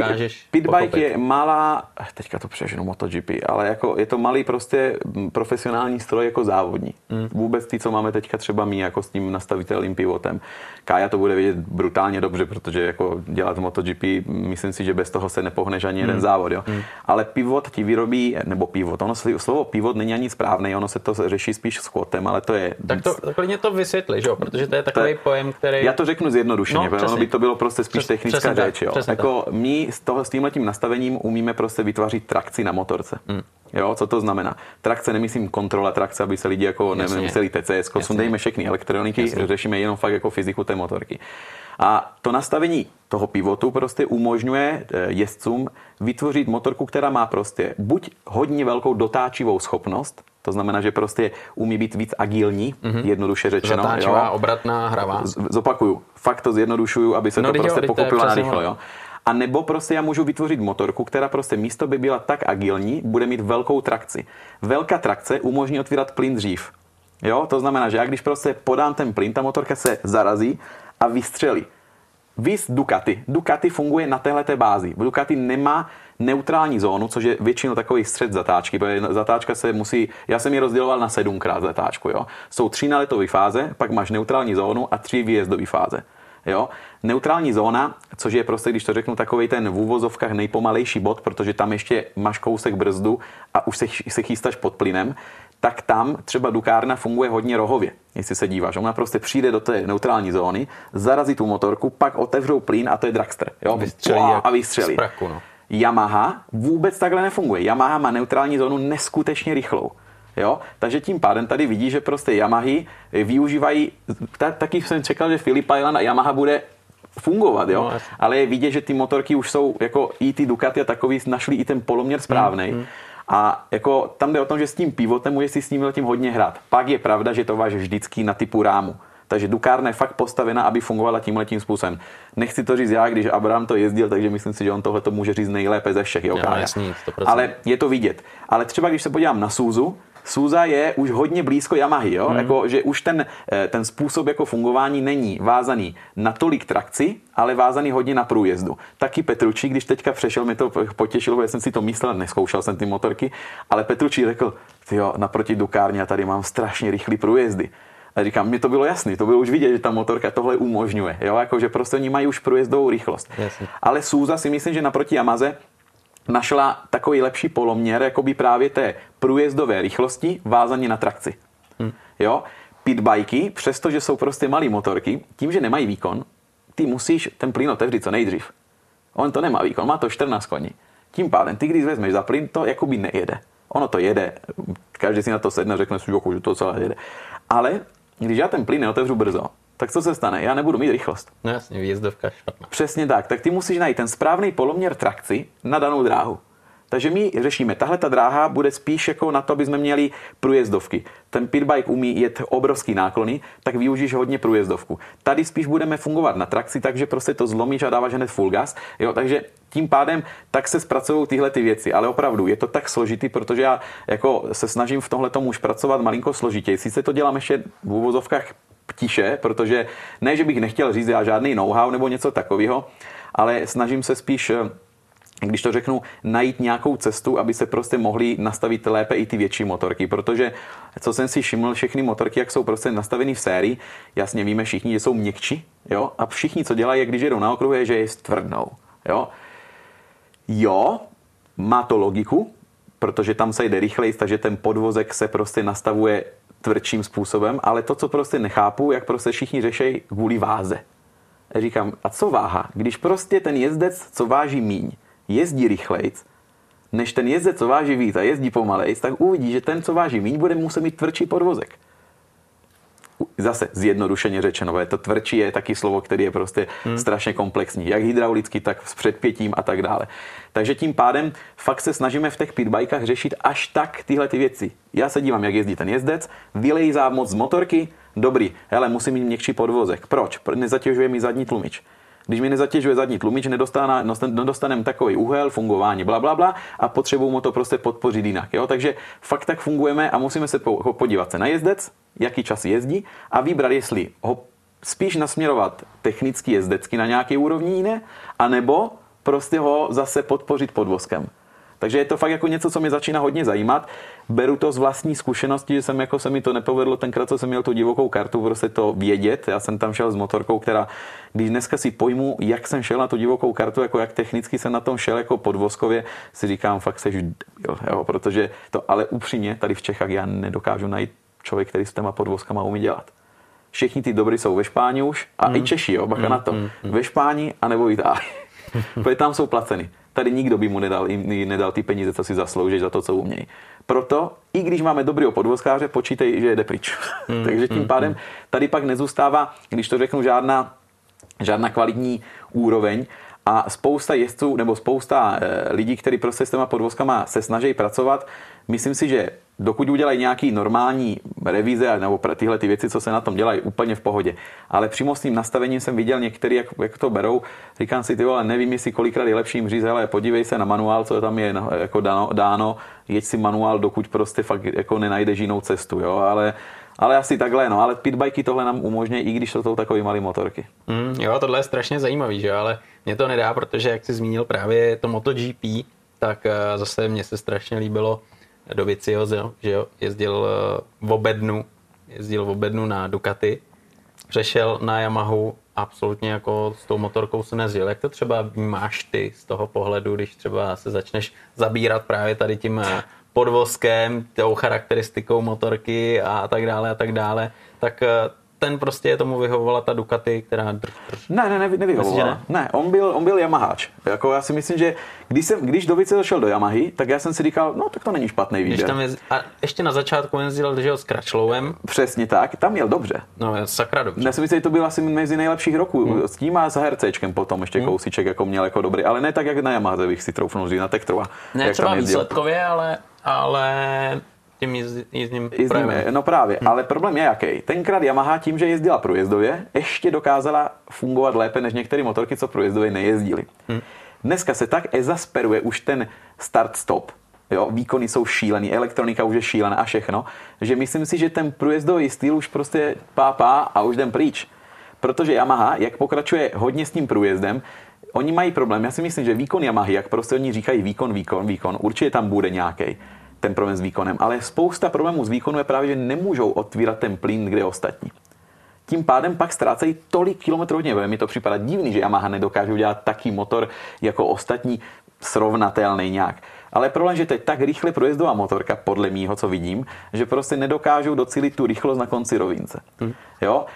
pitbike je malá, teďka to přeženu MotoGP, ale jako je to malý prostě profesionální stroj jako závodní. Mm. Vůbec ty, co máme teďka třeba my jako s tím nastavitelným pivotem. Kája to bude vidět brutálně dobře, protože jako dělat MotoGP, myslím si, že bez toho se nepohneš ani mm. jeden závod. Jo. Mm. Ale pivot ti vyrobí, nebo pivot, ono slovo pivot není ani správné, ono se to řeší spíš s kvotem, ale to je... Tak to tak klidně to vysvětli, že jo? protože to je takový to, pojem, který... Já to řeknu zjednodušeně, no, ono by to bylo prostě spíš Přes, technická řeč. Jo. Jako my s, toho, s tímhletím nastavením umíme prostě vytvořit trakci na motorce. Hmm. Jo, co to znamená? Trakce nemyslím kontrola trakce, aby se lidi jako Jasně. nemuseli TCS, sundejme všechny elektroniky, Jasně. řešíme jenom fakt jako fyziku té motorky. A to nastavení toho pivotu prostě umožňuje eh, jezdcům vytvořit motorku, která má prostě buď hodně velkou dotáčivou schopnost, to znamená, že prostě umí být víc agilní, mm-hmm. jednoduše řečeno. Zatáčivá, jo. obratná, hravá. Z- zopakuju, fakt to zjednodušuju, aby se no, to prostě pochopilo narychlo. Jo. A nebo prostě já můžu vytvořit motorku, která prostě místo by byla tak agilní, bude mít velkou trakci. Velká trakce umožní otvírat plyn dřív. Jo, to znamená, že já když prostě podám ten plyn, ta motorka se zarazí a vystřelí. Vys Ducati. Ducati funguje na této bázi. Ducati nemá neutrální zónu, což je většinou takový střed zatáčky, protože zatáčka se musí, já jsem ji rozděloval na sedmkrát zatáčku, jo. Jsou tři naletové fáze, pak máš neutrální zónu a tři výjezdové fáze. Jo? Neutrální zóna, což je prostě, když to řeknu, takový ten v úvozovkách nejpomalejší bod, protože tam ještě máš kousek brzdu a už se, se chystáš pod plynem, tak tam třeba Dukárna funguje hodně rohově, jestli se díváš. Ona prostě přijde do té neutrální zóny, zarazí tu motorku, pak otevřou plyn a to je dragster. Jo? Vystřelí a vystřelí. Praku, no. Yamaha vůbec takhle nefunguje. Yamaha má neutrální zónu neskutečně rychlou. Jo? Takže tím pádem tady vidí, že prostě Yamahy využívají, taky jsem čekal, že Philip Island a Yamaha bude fungovat, jo? No, ale je vidět, že ty motorky už jsou, jako i ty Ducati a takový, našli i ten poloměr správný. Mm, mm. A jako tam jde o tom, že s tím pivotem můžeš si s ním tím hodně hrát. Pak je pravda, že to váš vždycky na typu rámu. Takže Dukárna je fakt postavena, aby fungovala tímhle tím způsobem. Nechci to říct já, když Abraham to jezdil, takže myslím si, že on tohle to může říct nejlépe ze všech. Jo, no, jasný, Ale je to vidět. Ale třeba když se podívám na Suzu, Suza je už hodně blízko Yamahy, jo? Hmm. Jako, že už ten, eh, ten způsob jako fungování není vázaný na tolik trakci, ale vázaný hodně na průjezdu. Taky Petručí, když teďka přešel, mi to potěšilo, protože jsem si to myslel, neskoušel jsem ty motorky, ale Petručí řekl, jo, naproti Dukárně, a tady mám strašně rychlý průjezdy. A říkám, mi to bylo jasný, to bylo už vidět, že ta motorka tohle umožňuje, jo, jako, že prostě oni mají už průjezdovou rychlost. Jasně. Ale Suza si myslím, že naproti Yamaze našla takový lepší poloměr, jako by právě té průjezdové rychlosti vázaně na trakci. Hmm. Jo? Pitbajky, přestože jsou prostě malé motorky, tím, že nemají výkon, ty musíš ten plyn otevřít co nejdřív. On to nemá výkon, má to 14 koní. Tím pádem, ty když vezmeš za plyn, to jakoby nejede. Ono to jede, každý si na to sedne, řekne si, že to celé jede. Ale když já ten plyn neotevřu brzo, tak co se stane? Já nebudu mít rychlost. No jasně, výjezdovka špatná. Přesně tak. Tak ty musíš najít ten správný poloměr trakci na danou dráhu. Takže my řešíme, tahle ta dráha bude spíš jako na to, aby jsme měli průjezdovky. Ten pitbike umí jet obrovský náklony, tak využiješ hodně průjezdovku. Tady spíš budeme fungovat na trakci, takže prostě to zlomíš a dáváš hned full gas. Jo, takže tím pádem tak se zpracují tyhle ty věci. Ale opravdu je to tak složitý, protože já jako se snažím v tomhle tomu už pracovat malinko složitěji. Sice to dělám ještě v úvozovkách tiše, protože ne, že bych nechtěl říct já žádný know-how nebo něco takového, ale snažím se spíš eh, když to řeknu, najít nějakou cestu, aby se prostě mohly nastavit lépe i ty větší motorky, protože co jsem si všiml, všechny motorky, jak jsou prostě nastaveny v sérii, jasně víme všichni, že jsou měkčí, jo, a všichni, co dělají, když jedou na okruhu, je, že je stvrdnou, jo. Jo, má to logiku, protože tam se jde rychleji, takže ten podvozek se prostě nastavuje tvrdším způsobem, ale to, co prostě nechápu, jak prostě všichni řešejí kvůli váze. Říkám, a co váha? Když prostě ten jezdec, co váží míň, jezdí rychlejc, než ten jezdec, co váží víc a jezdí pomalejc, tak uvidí, že ten, co váží míň, bude muset mít tvrdší podvozek zase zjednodušeně řečeno, je to tvrdší je taky slovo, který je prostě hmm. strašně komplexní, jak hydraulicky, tak s předpětím a tak dále. Takže tím pádem fakt se snažíme v těch pitbajkách řešit až tak tyhle ty věci. Já se dívám, jak jezdí ten jezdec, vylej moc z motorky, dobrý, hele, musím mít měkčí podvozek. Proč? Nezatěžuje mi zadní tlumič. Když mi nezatěžuje zadní tlumič, nedostaneme takový úhel, fungování, bla, bla, bla a potřebuju mu to prostě podpořit jinak. Jo? Takže fakt tak fungujeme a musíme se podívat se na jezdec, jaký čas jezdí a vybrat, jestli ho spíš nasměrovat technicky jezdecky na nějaké úrovni jiné, anebo prostě ho zase podpořit podvozkem. Takže je to fakt jako něco, co mě začíná hodně zajímat. Beru to z vlastní zkušenosti, že jsem jako se mi to nepovedlo tenkrát, co jsem měl tu divokou kartu, prostě to vědět. Já jsem tam šel s motorkou, která, když dneska si pojmu, jak jsem šel na tu divokou kartu, jako jak technicky jsem na tom šel jako podvozkově, si říkám, fakt seš jo, jo, protože to ale upřímně tady v Čechách já nedokážu najít člověk, který s těma podvozkama umí dělat. Všichni ty dobrý jsou ve Špáni už a mm. i Češi, jo, bacha mm, na to. Mm, mm. Ve Špáni a nebo Itálii. Protože tam jsou placeny. Tady nikdo by mu nedal, jim nedal ty peníze, co si zaslouží za to, co umějí. Proto, i když máme dobrého podvozkáře, počítej, že jde pryč. Mm, Takže tím mm, pádem mm. tady pak nezůstává, když to řeknu, žádná, žádná kvalitní úroveň a spousta jezdců nebo spousta e, lidí, kteří prostě s těma podvozkama se snaží pracovat, myslím si, že dokud udělají nějaký normální revize nebo tyhle ty věci, co se na tom dělají, úplně v pohodě. Ale přímo s tím nastavením jsem viděl některý, jak, jak to berou. Říkám si, ty vole, nevím, jestli kolikrát je lepší jim říct, ale podívej se na manuál, co tam je jako dáno, dáno jeď si manuál, dokud prostě fakt jako nenajdeš jinou cestu, jo, ale ale asi takhle, no, ale pitbajky tohle nám umožňuje, i když to jsou takové malé motorky. Mm, jo, tohle je strašně zajímavý, že ale mě to nedá, protože jak jsi zmínil právě to MotoGP, tak uh, zase mně se strašně líbilo do Viciozo, že jo, jezdil eh, v obednu, jezdil v obednu na Ducati, přešel na Yamahu, absolutně jako s tou motorkou se nezdil. Jak to třeba máš ty z toho pohledu, když třeba se začneš zabírat právě tady tím eh, podvozkem, tou charakteristikou motorky a tak dále a tak dále, tak eh, ten prostě tomu vyhovovala ta Ducati, která... Ne, ne, ne, nevyhovovala. Ne? ne, on byl, on byl Yamaháč. Jako já si myslím, že když, jsem, když do Vice došel do Yamahy, tak já jsem si říkal, no tak to není špatný výběr. Když tam jez... A ještě na začátku jezdil že s Kračlovem. Přesně tak, tam měl dobře. No, sakra dobře. Já si myslím, že to byl asi mezi nejlepších roků. Hmm. S tím a s HRCčkem potom ještě hmm. kousíček jako měl jako dobrý, ale ne tak, jak na Yamaha bych si troufnul říct, na Tektrova. Ne třeba výsledkově, ale, ale tím jízdním Jízdíme, No právě, hmm. ale problém je jaký. Tenkrát Yamaha tím, že jezdila průjezdově, ještě dokázala fungovat lépe než některé motorky, co průjezdově nejezdily. Hmm. Dneska se tak ezasperuje už ten start-stop, jo, výkony jsou šílený, elektronika už je šílená a všechno, že myslím si, že ten průjezdový styl už prostě pápá a už jdem pryč. Protože Yamaha, jak pokračuje hodně s tím průjezdem, oni mají problém. Já si myslím, že výkon Yamahy, jak prostě oni říkají výkon, výkon, výkon, určitě tam bude nějaký ten problém s výkonem. Ale spousta problémů s výkonu je právě, že nemůžou otvírat ten plyn, kde ostatní. Tím pádem pak ztrácejí tolik kilometrů hodně. Mi to připadá divný, že Yamaha nedokáže udělat taký motor jako ostatní srovnatelný nějak. Ale problém, že to je tak rychle projezdová motorka, podle mýho, co vidím, že prostě nedokážou docílit tu rychlost na konci rovince. Hmm. Jo?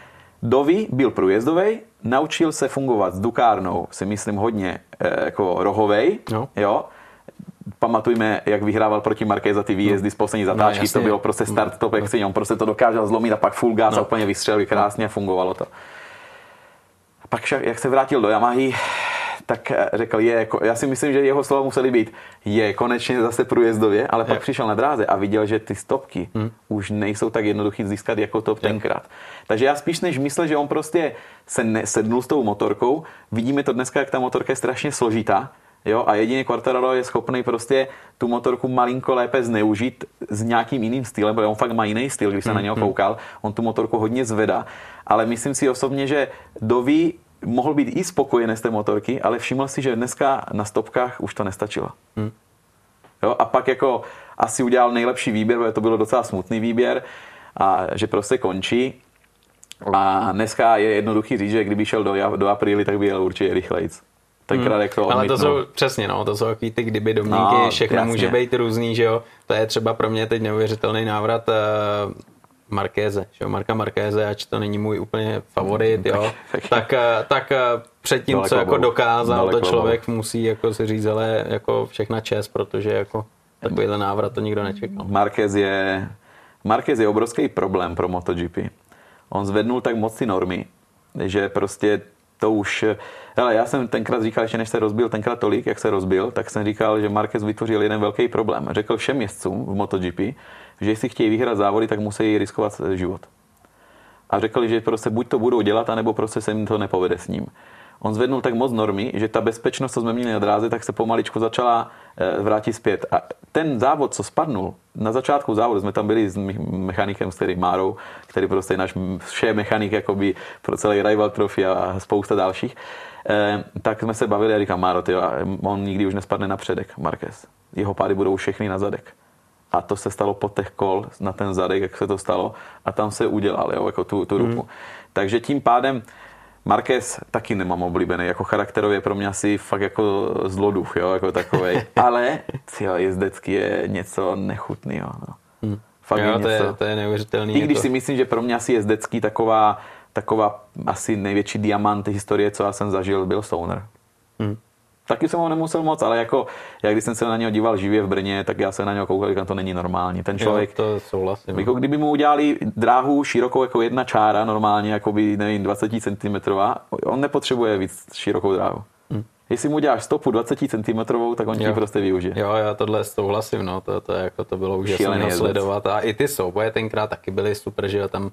Dovi byl průjezdový, naučil se fungovat s dukárnou, si myslím hodně e, jako rohovej, no. jo pamatujme, jak vyhrával proti Marquez za ty výjezdy z poslední no, zatáčky, no, to bylo prostě start top no. on prostě to dokázal zlomit a pak full gas no. a úplně vystřelil krásně a fungovalo to. A pak, jak se vrátil do Yamahy, tak eh, řekl, je, jako, já si myslím, že jeho slova museli být, je konečně zase průjezdově, ale je. pak přišel na dráze a viděl, že ty stopky hmm. už nejsou tak jednoduchý získat jako to tenkrát. Takže já spíš než myslel, že on prostě se nesednul s tou motorkou, vidíme to dneska, jak ta motorka je strašně složitá, Jo, a jedině Quartararo je schopný prostě tu motorku malinko lépe zneužít s nějakým jiným stylem, protože on fakt má jiný styl, když se na něho mhm. koukal. On tu motorku hodně zvedá, ale myslím si osobně, že Dovi mohl být i spokojený z té motorky, ale všiml si, že dneska na stopkách už to nestačilo. Hmm. Jo, a pak jako asi udělal nejlepší výběr, protože to bylo docela smutný výběr, a že prostě končí. A dneska je jednoduchý říct, že kdyby šel do, do apríly, tak by jel určitě rychlejc tenkrát hmm. jak to Ale to jsou, přesně no, to jsou takový ty kdyby domínky, no, všechno jasně. může být různý, že jo. To je třeba pro mě teď neuvěřitelný návrat uh, Markéze, že jo, Marka Markéze, ač to není můj úplně favorit, jo, tak, tak předtím, co jako dokázal, to člověk musí jako si říct, ale jako všechna čest, protože jako takovýhle návrat to nikdo nečekal. Marquez je, Marquez je obrovský problém pro MotoGP. On zvednul tak moc ty normy, že prostě to už... Hele, já jsem tenkrát říkal, že než se rozbil tenkrát tolik, jak se rozbil, tak jsem říkal, že Marquez vytvořil jeden velký problém. Řekl všem jezdcům v MotoGP, že jestli chtějí vyhrát závody, tak musí riskovat život. A řekl, že prostě buď to budou dělat, anebo prostě se jim to nepovede s ním on zvednul tak moc normy, že ta bezpečnost, co jsme měli na dráze, tak se pomaličku začala eh, vrátit zpět. A ten závod, co spadnul, na začátku závodu jsme tam byli s mechanikem, s kterým Márou, který prostě je náš vše mechanik jakoby pro celý Rival Trophy a spousta dalších, eh, tak jsme se bavili a říkám, Máro, tyjo, on nikdy už nespadne na předek, Marquez. Jeho pády budou všechny na zadek. A to se stalo po těch kol na ten zadek, jak se to stalo, a tam se udělal, jo, jako tu, tu ruku. Mm. Takže tím pádem Marquez taky nemám oblíbený, jako charakterově pro mě asi fakt jako zloduch, jo, jako takovej. Ale jo, jezdecký je něco nechutného. No. Hmm. Fakt jo, je to, něco, je, to je neuvěřitelný. I když to... si myslím, že pro mě asi jezdecký taková, taková asi největší diamant historie, co já jsem zažil, byl Stoner. Hmm. Taky jsem ho nemusel moc, ale jako, jak když jsem se na něho díval živě v Brně, tak já se na něho koukal, to není normální. Ten člověk, jo, to souhlasím. Jako kdyby mu udělali dráhu širokou jako jedna čára, normálně, jako by, nevím, 20 cm, on nepotřebuje víc širokou dráhu. Hmm. Jestli mu děláš stopu 20 cm, tak on ti prostě využije. Jo, já tohle souhlasím, no, to, to, jako to bylo úžasné sledovat. A i ty souboje tenkrát taky byly super, že jo, tam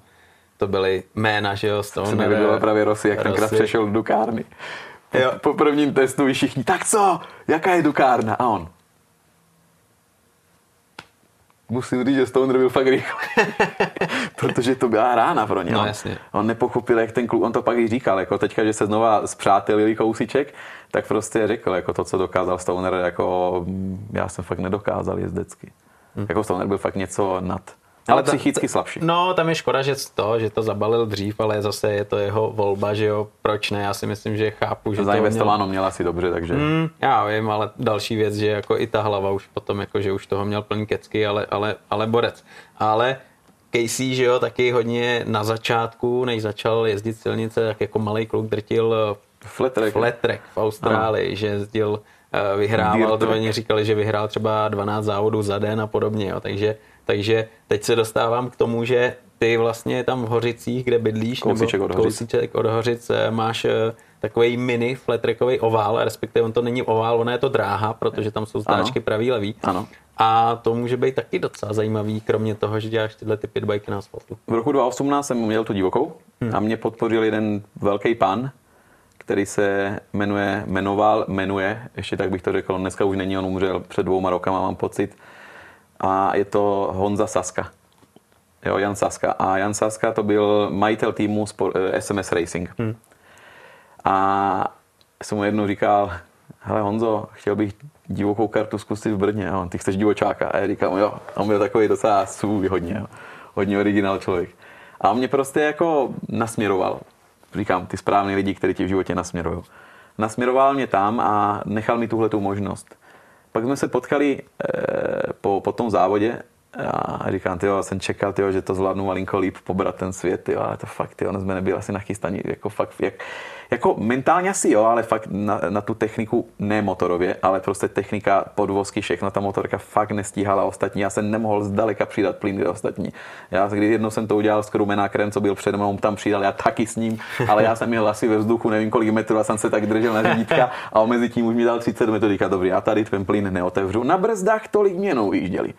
to byly jména, že jo, Stone. Co bylo právě Rossi, jak Rossi. tenkrát přešel do kárny. Jo. Po prvním testu všichni, tak co, jaká je dukárna? A on. Musím říct, že Stoner byl fakt rychle. Protože to byla rána pro ně. No, jasně. On nepochopil, jak ten kluk, on to pak i říkal, jako teďka, že se znova zpřátelili kousíček, tak prostě řekl, jako to, co dokázal Stoner, jako mm, já jsem fakt nedokázal jezdecky. Hmm. Jako Stoner byl fakt něco nad. Ale ta, psychicky slabší. No, tam je škoda, že to, že to zabalil dřív, ale zase je to jeho volba, že jo, proč ne, já si myslím, že chápu, že Zainvestováno měl... měl asi dobře, takže... Mm, já vím, ale další věc, že jako i ta hlava už potom, jako, že už toho měl plný kecky, ale, ale, ale borec. Ale Casey, že jo, taky hodně na začátku, než začal jezdit silnice, tak jako malý kluk drtil eh, flat track, flat track v Austrálii, ano. že jezdil, eh, vyhrával, to oni říkali, že vyhrál třeba 12 závodů za den a podobně, jo, takže takže teď se dostávám k tomu, že ty vlastně tam v Hořicích, kde bydlíš, kousíček nebo od Hořic. kousíček od Hořic, eh, máš eh, takový mini flattrackový ovál, respektive on to není ovál, ona je to dráha, protože tam jsou zdáčky pravý, levý. Ano. A to může být taky docela zajímavý, kromě toho, že děláš tyhle ty pitbajky na asfaltu. V roku 2018 jsem měl tu divokou hmm. a mě podpořil jeden velký pan, který se jmenuje, jmenoval, jmenuje, ještě tak bych to řekl, dneska už není, on umřel před dvouma rokama, mám pocit, a je to Honza Saska. Jo, Jan Saska. A Jan Saska to byl majitel týmu SMS eh, Racing. Hmm. A jsem mu jednou říkal, hele Honzo, chtěl bych divokou kartu zkusit v Brně. Jo. Ty chceš divočáka? A já říkám, jo. A on byl takový docela svůj hodně. Jo. Hodně originál člověk. A on mě prostě jako nasměroval. Říkám, ty správný lidi, kteří ti v životě nasměrují. Nasměroval mě tam a nechal mi tuhle tu možnost. Pak jsme se potkali e, po, po tom závodě a říkám, tyjo, jsem čekal, tyjo, že to zvládnu malinko líp pobrat ten svět, tyjo, ale to fakt, tyjo, jsme nebyli asi nachystaní, jako fakt, jak, jako mentálně asi jo, ale fakt na, na tu techniku, ne motorově, ale prostě technika, podvozky, všechno, ta motorka fakt nestíhala ostatní. Já jsem nemohl zdaleka přidat plyn do ostatní. Já, když jednou jsem to udělal s Krumenákrem, co byl přede mnou, tam přidal, já taky s ním, ale já jsem měl asi ve vzduchu, nevím kolik metrů, a jsem se tak držel na řídítka a mezi tím už mi dal 30 metrů, říká, dobrý, já tady ten plyn neotevřu. Na brzdách tolik měnou vyjížděli.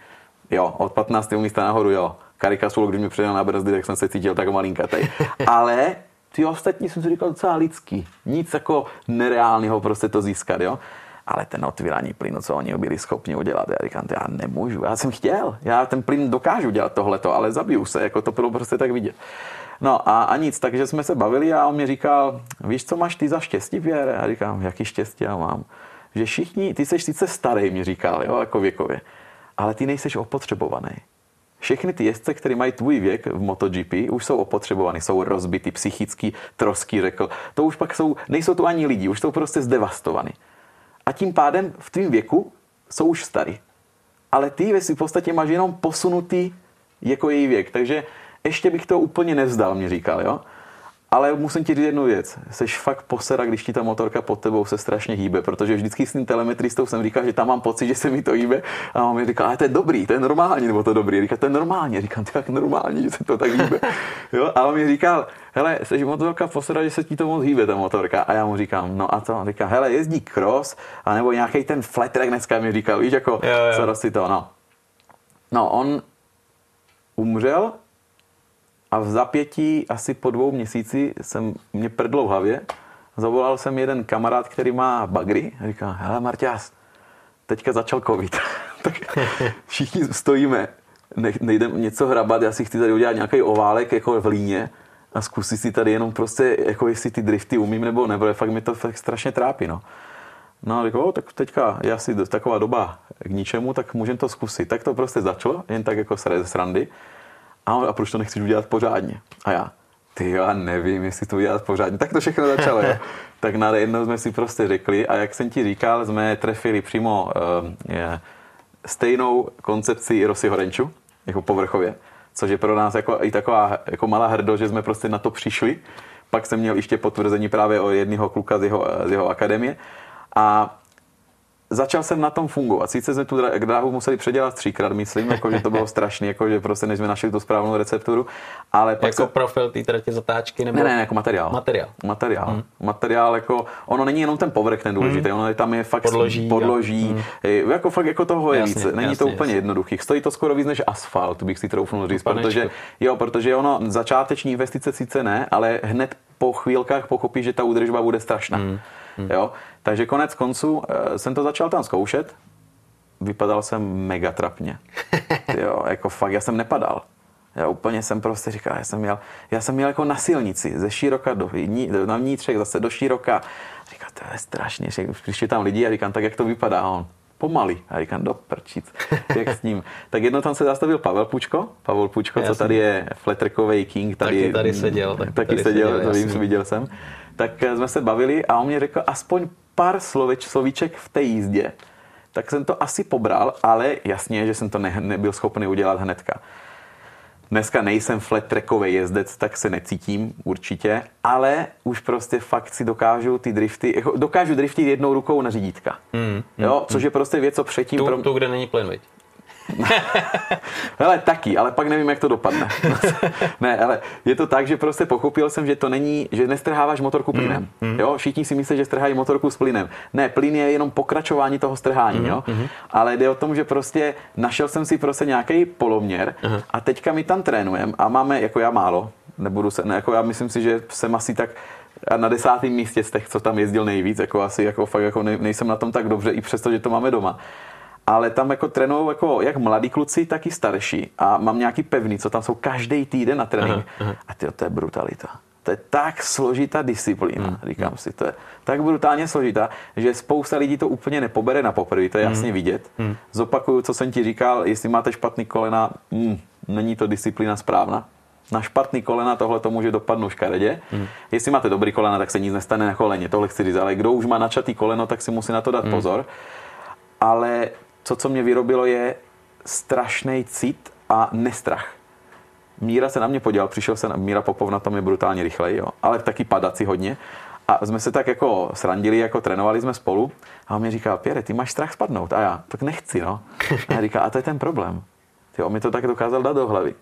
Jo, od 15. místa nahoru, jo. Karika Sulo, když mi přidal na brzdy, tak jsem se cítil tak malinkatej. Ale ty ostatní jsem si říkal docela lidský. Nic jako nereálného prostě to získat, jo. Ale ten otvírání plynu, co oni byli schopni udělat, já říkám, já nemůžu, já jsem chtěl, já ten plyn dokážu dělat tohleto, ale zabiju se, jako to bylo prostě tak vidět. No a, a nic, takže jsme se bavili a on mi říkal, víš, co máš ty za štěstí, Pierre? Já říkám, jaký štěstí já mám? Že všichni, ty jsi sice starý, mi říkal, jo, jako věkově, ale ty nejseš opotřebovaný. Všechny ty jezdce, které mají tvůj věk v MotoGP, už jsou opotřebovaný, jsou rozbity, psychicky trosky, řekl. To už pak jsou, nejsou to ani lidi, už jsou prostě zdevastovaný. A tím pádem v tvém věku jsou už starý. Ale ty si v podstatě máš jenom posunutý jako její věk. Takže ještě bych to úplně nevzdal, mě říkal, jo. Ale musím ti říct jednu věc. Jsi fakt posera, když ti ta motorka pod tebou se strašně hýbe, protože vždycky s tím telemetristou jsem říkal, že tam mám pocit, že se mi to hýbe. A on mi říká, ale to je dobrý, to je normální, nebo to dobrý. Říká, to je normální. Říkám, to je normální, že se to tak hýbe. Jo? A on mi říkal, hele, jsi motorka posera, že se ti to moc hýbe, ta motorka. A já mu říkám, no a to? On říká, hele, jezdí cross, anebo nějaký ten flat track dneska mi říkal, víš, jako, jo, jo. co to, no. No, on umřel a v zapětí asi po dvou měsíci jsem mě prdlo v hlavě. Zavolal jsem jeden kamarád, který má bagry a říká, hele Marťás, teďka začal covid. tak všichni stojíme, ne, nejdem něco hrabat, já si chci tady udělat nějaký oválek jako v líně a zkusit si tady jenom prostě, jako jestli ty drifty umím nebo ne, fakt mi to fakt strašně trápí, no. No a říkal, tak teďka je asi taková doba k ničemu, tak můžeme to zkusit. Tak to prostě začalo, jen tak jako z srandy. A, on, a proč to nechceš udělat pořádně? A já, ty já nevím, jestli to udělat pořádně. Tak to všechno začalo, jo. tak najednou jsme si prostě řekli a jak jsem ti říkal, jsme trefili přímo uh, je, stejnou koncepci Rosy Horenču, jako povrchově, což je pro nás jako, i taková jako malá hrdo, že jsme prostě na to přišli. Pak jsem měl ještě potvrzení právě o jedného kluka z jeho, z jeho akademie. A začal jsem na tom fungovat. Sice jsme tu dráhu museli předělat třikrát, myslím, jako, že to bylo strašné, jako, že prostě než jsme našli tu správnou recepturu. Ale pak jako se... profil té tratě zatáčky? Nebo... Ne, ne, jako materiál. Materiál. Materiál. Hmm. Materiál, jako, ono není jenom ten povrch ten důležitý, hmm. ono tam je fakt podloží, podloží hmm. jako fakt jako toho je jasně, víc. Není jasně, to úplně jasně. jednoduchý. Stojí to skoro víc než asfalt, bych si troufnul říct, protože, jo, protože ono začáteční investice sice ne, ale hned po chvílkách pochopí, že ta údržba bude strašná. Hmm. Hmm. Jo? Takže konec konců eh, jsem to začal tam zkoušet. Vypadal jsem mega trapně. Jo, jako fakt, já jsem nepadal. Já úplně jsem prostě říkal, já jsem měl, já jsem měl jako na silnici, ze široka do, na vnitřek, zase do široka. Říkal, to je strašně. Když je tam lidi a říkám, tak jak to vypadá? A on, pomaly. A říkám, do prčic, jak s ním. tak jedno tam se zastavil Pavel Pučko, Pavel Pučko, co tady je fletrkový king. Tady, taky tady seděl. Taky, taky tady seděl, seděl to vím, viděl jsem tak eh, jsme se bavili a on mě řekl aspoň pár slovič, slovíček v té jízdě. Tak jsem to asi pobral, ale jasně, že jsem to ne, nebyl schopný udělat hnedka. Dneska nejsem flat trackový jezdec, tak se necítím určitě, ale už prostě fakt si dokážu ty drifty, jako dokážu driftit jednou rukou na řídítka. Mm, jo, mm, což je prostě věc, co předtím... Tu, pro... tu kde není plyn, Hele, taky, ale pak nevím, jak to dopadne. ne, ale je to tak, že prostě pochopil jsem, že to není, že nestrháváš motorku mm, plynem. Mm, mm. Jo, všichni si myslí, že strhají motorku s plynem. Ne, plyn je jenom pokračování toho strhání, mm, jo. Mm. Ale jde o tom, že prostě našel jsem si prostě nějaký poloměr mm. a teďka my tam trénujeme a máme, jako já málo, nebudu se, ne, jako já myslím si, že jsem asi tak na desátém místě z těch, co tam jezdil nejvíc, jako asi jako fakt jako nejsem na tom tak dobře, i přesto, že to máme doma ale tam jako trénují jako jak mladí kluci, tak i starší. A mám nějaký pevný, co tam jsou každý týden na trénink. Aha, aha. A tyjo, to je brutalita. To je tak složitá disciplína, hmm. říkám hmm. si, to je tak brutálně složitá, že spousta lidí to úplně nepobere na poprvé, to je jasně hmm. vidět. Hmm. Zopakuju, co jsem ti říkal, jestli máte špatný kolena, mm, není to disciplína správná. Na špatný kolena tohle to může dopadnout škaredě. Hmm. Jestli máte dobrý kolena, tak se nic nestane na koleně, tohle chci říct, ale kdo už má načatý koleno, tak si musí na to dát hmm. pozor. Ale to, co mě vyrobilo, je strašný cit a nestrach. Míra se na mě podíval, přišel se, Míra Popov na tom je brutálně rychlej, jo, ale taky padací hodně. A jsme se tak jako srandili, jako trénovali jsme spolu a on mi říká, Pěre, ty máš strach spadnout. A já, tak nechci, no. A říká, a to je ten problém. Ty, on mi to tak dokázal dát do hlavy,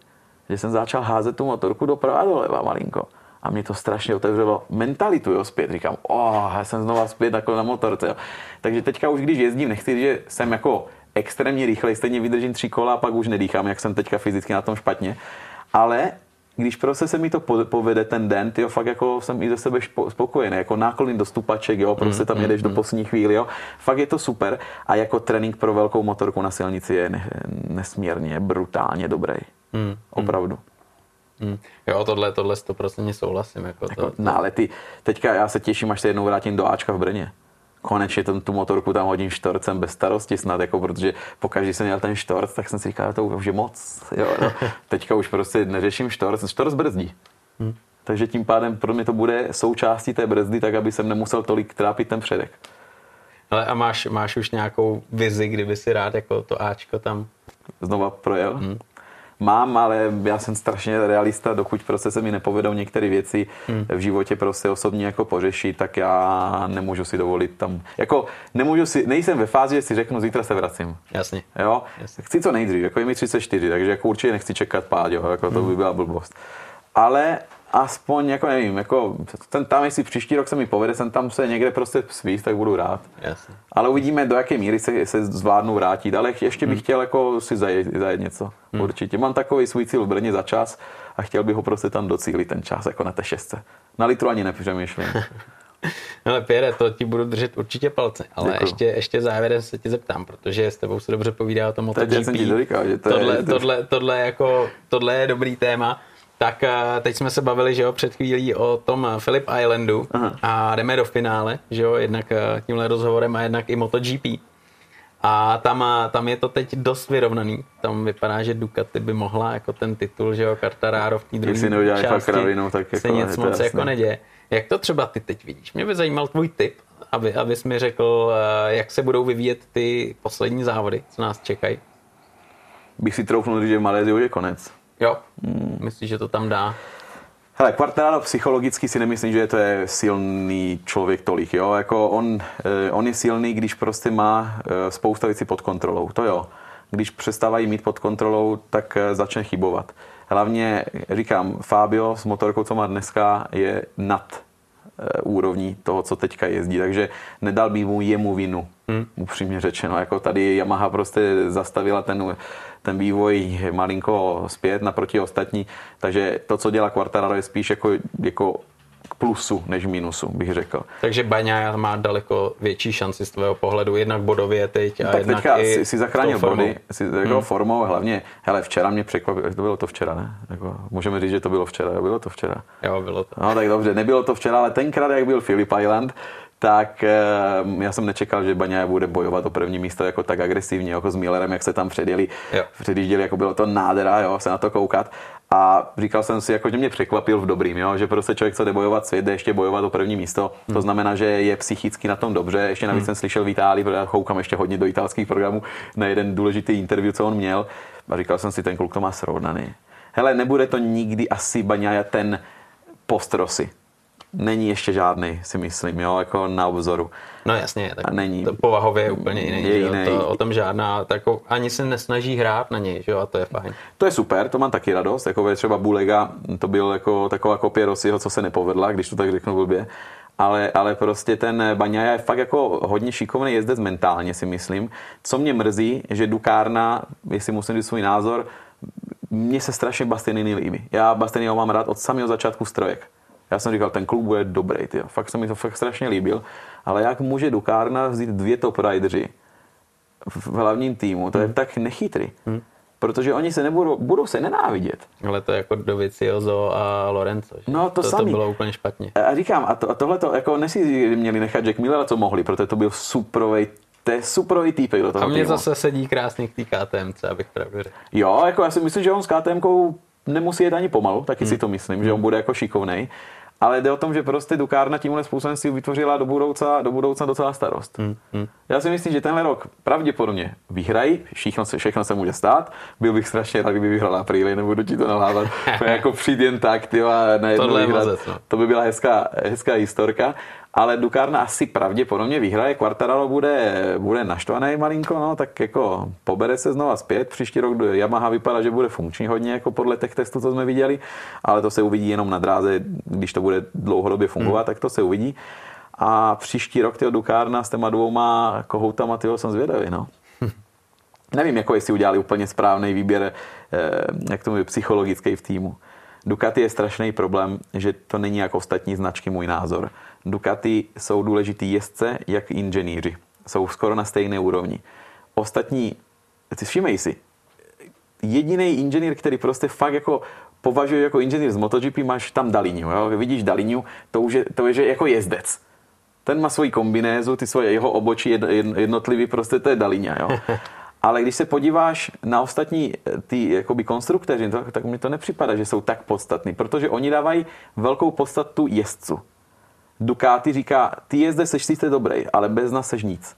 že jsem začal házet tu motorku doprava a doleva malinko. A mě to strašně otevřelo mentalitu, jo, zpět. Říkám, oh, já jsem znova zpět jako na motorce, jo. Takže teďka už když jezdím, nechci, že jsem jako extrémně rychle, stejně vydržím tři kola a pak už nedýchám, jak jsem teďka fyzicky na tom špatně. Ale když prostě se mi to povede ten den, ty fakt jako jsem i ze sebe spokojený, jako náklon do stupaček, jo, prostě tam mm, jedeš mm, do mm. poslední chvíli, jo. Fakt je to super a jako trénink pro velkou motorku na silnici je nesmírně, brutálně dobrý. Mm, Opravdu. Mm. Jo, tohle, tohle 100% souhlasím. Jako to, jako, to... No, ale ty, teďka já se těším, až se jednou vrátím do Ačka v Brně konečně ten, tu motorku tam hodím štorcem bez starosti snad, jako protože pokaždé jsem měl ten štorc, tak jsem si říkal, to už je moc. Jo, no. Teďka už prostě neřeším štorc, štorc brzdí. Hmm. Takže tím pádem pro mě to bude součástí té brzdy, tak aby jsem nemusel tolik trápit ten předek. Ale a máš, máš už nějakou vizi, kdyby si rád jako to Ačko tam znova projel? Hmm. Mám, ale já jsem strašně realista, dokud prostě se mi nepovedou některé věci hmm. v životě prostě osobně jako pořešit, tak já nemůžu si dovolit tam, jako nemůžu si, nejsem ve fázi, že si řeknu, zítra se vracím. Jasně. Jo? Jasně. Chci co nejdřív, jako je mi 34, takže jako určitě nechci čekat páď, jako to by hmm. byla blbost. Ale aspoň, jako nevím, jako ten tam, jestli příští rok se mi povede, jsem tam se někde prostě svíst, tak budu rád. Jasně. Ale uvidíme, do jaké míry se, se zvládnu vrátit. Ale ještě bych hmm. chtěl jako si zajet, zajet něco. Hmm. Určitě. Mám takový svůj cíl v Brně za čas a chtěl bych ho prostě tam docílit ten čas, jako na té šestce. Na litru ani nepřemýšlím. Ale Pierre, to ti budu držet určitě palce, ale ještě, ještě závěrem se tě zeptám, protože s tebou se dobře povídá o tom MotoGP. Jsem ti to říkal, že to tohle, je, tohle, tohle, jako, tohle je dobrý téma. Tak eh, teď jsme se bavili, že jo, před chvílí o tom Philip Islandu Aha. a jdeme do finále, že jo, jednak eh, tímhle rozhovorem a jednak i MotoGP. A tam, eh, tam je to teď dost vyrovnaný. Tam vypadá, že Ducati by mohla jako ten titul, že jo, Cartararo v té druhé části kravinu, tak jako, se nic moc jasný. jako neděje. Jak to třeba ty teď vidíš? Mě by zajímal tvůj tip, aby, abys mi řekl, jak se budou vyvíjet ty poslední závody, co nás čekají. Bych si troufnul říct, že v Malézii už je konec. Jo, hmm. myslíš, že to tam dá? Hele, Quartararo psychologicky si nemyslím, že to je silný člověk tolik, jo, jako on, eh, on je silný, když prostě má eh, spousta věcí pod kontrolou, to jo. Když přestávají mít pod kontrolou, tak eh, začne chybovat. Hlavně, říkám, Fabio s motorkou, co má dneska, je nad úrovní toho, co teďka jezdí, takže nedal by mu jemu vinu, hmm. upřímně řečeno. Jako tady Yamaha prostě zastavila ten ten vývoj malinko zpět naproti ostatní, takže to, co dělá Quartararo, je spíš jako, jako plusu než minusu, bych řekl. Takže Baňa má daleko větší šanci z tvého pohledu, jednak bodově teď a no, tak jednak teďka i si, si zachránil body, si, jako hmm. formou, hlavně, hele, včera mě překvapilo, to bylo to včera, ne? Jako, můžeme říct, že to bylo včera, bylo to včera. Jo, bylo to. No tak dobře, nebylo to včera, ale tenkrát, jak byl Philip Island, tak eh, já jsem nečekal, že Baňa bude bojovat o první místo jako tak agresivně, jako s Millerem, jak se tam předjeli, předjížděli, jako bylo to nádhera, jo, se na to koukat. A říkal jsem si, jako, že mě překvapil v dobrým, jo? že prostě člověk, jde bojovat svět, jde ještě bojovat o první místo. Hmm. To znamená, že je psychicky na tom dobře. Ještě navíc hmm. jsem slyšel v Itálii, protože já koukám ještě hodně do italských programů, na jeden důležitý interview, co on měl. A říkal jsem si, ten kluk to má srovnaný. Hele, nebude to nikdy asi Baňaja ten postrosy není ještě žádný, si myslím, jo, jako na obzoru. No jasně, tak a není. to povahově je úplně jiný. Je jiný. To, o tom žádná, tak ani se nesnaží hrát na něj, že jo, a to je fajn. To je super, to mám taky radost, jako třeba Bulega, to byl jako taková kopie Rossiho, co se nepovedla, když to tak řeknu blbě. Ale, ale prostě ten Baňaja je fakt jako hodně šikovný jezdec mentálně, si myslím. Co mě mrzí, že Dukárna, jestli musím říct svůj názor, mně se strašně Bastianini líbí. Já Bastianiniho mám rád od samého začátku strojek. Já jsem říkal, ten klub bude dobrý, tyjo. fakt se mi to fakt strašně líbil. Ale jak může Dukárna vzít dvě top rideři v hlavním týmu, to je hmm. tak nechytrý. Hmm. Protože oni se nebudou, budou se nenávidět. Ale to je jako Dovizioso a Lorenzo. Že? No to, to, to bylo úplně špatně. A říkám, a, to, a tohle to, jako nesi měli nechat Jack Millera, co mohli, protože to byl suprovej to je superový týpek do toho A mě zase sedí krásně k té KTMC, abych pravdu řekl. Jo, jako já si myslím, že on s KTMkou nemusí jet ani pomalu, taky hmm. si to myslím, hmm. že on bude jako šikovnej ale jde o tom, že prostě Dukárna tímhle způsobem si vytvořila do budoucna, do budoucna docela starost. Hmm, hmm. Já si myslím, že tenhle rok pravděpodobně vyhrají, všechno se, všechno se může stát. Byl bych strašně rád, kdyby vyhrál apríli, nebudu ti to nalávat. jako přijít jen tak, ty a najednou vyhrát. No. To by byla hezká, hezká historka ale Dukárna asi pravděpodobně vyhraje, Quartararo bude, bude naštvaný malinko, no, tak jako pobere se znova zpět, příští rok Yamaha vypadá, že bude funkční hodně, jako podle těch testů, co jsme viděli, ale to se uvidí jenom na dráze, když to bude dlouhodobě fungovat, hmm. tak to se uvidí. A příští rok tyho Dukárna s těma dvouma kohoutama, tyho jsem zvědavý, no. Nevím, jako jestli udělali úplně správný výběr, eh, jak tomu je, psychologický v týmu. Ducati je strašný problém, že to není jako ostatní značky, můj názor. Ducati jsou důležitý jezdce, jak inženýři. Jsou skoro na stejné úrovni. Ostatní, si všimej si, jediný inženýr, který prostě fakt jako považuje jako inženýr z MotoGP, máš tam Dalíňu. Jo? Vidíš Dalíňu, to, už je, to je, že jako jezdec. Ten má svoji kombinézu, ty svoje jeho obočí jednotlivý, prostě to je Dalíňa. Jo? Ale když se podíváš na ostatní ty jakoby konstruktéři, tak, tak mi to nepřipadá, že jsou tak podstatní, protože oni dávají velkou podstatu jezdcu. Ducati říká, ty jezde seš sice dobrý, ale bez nás seš nic.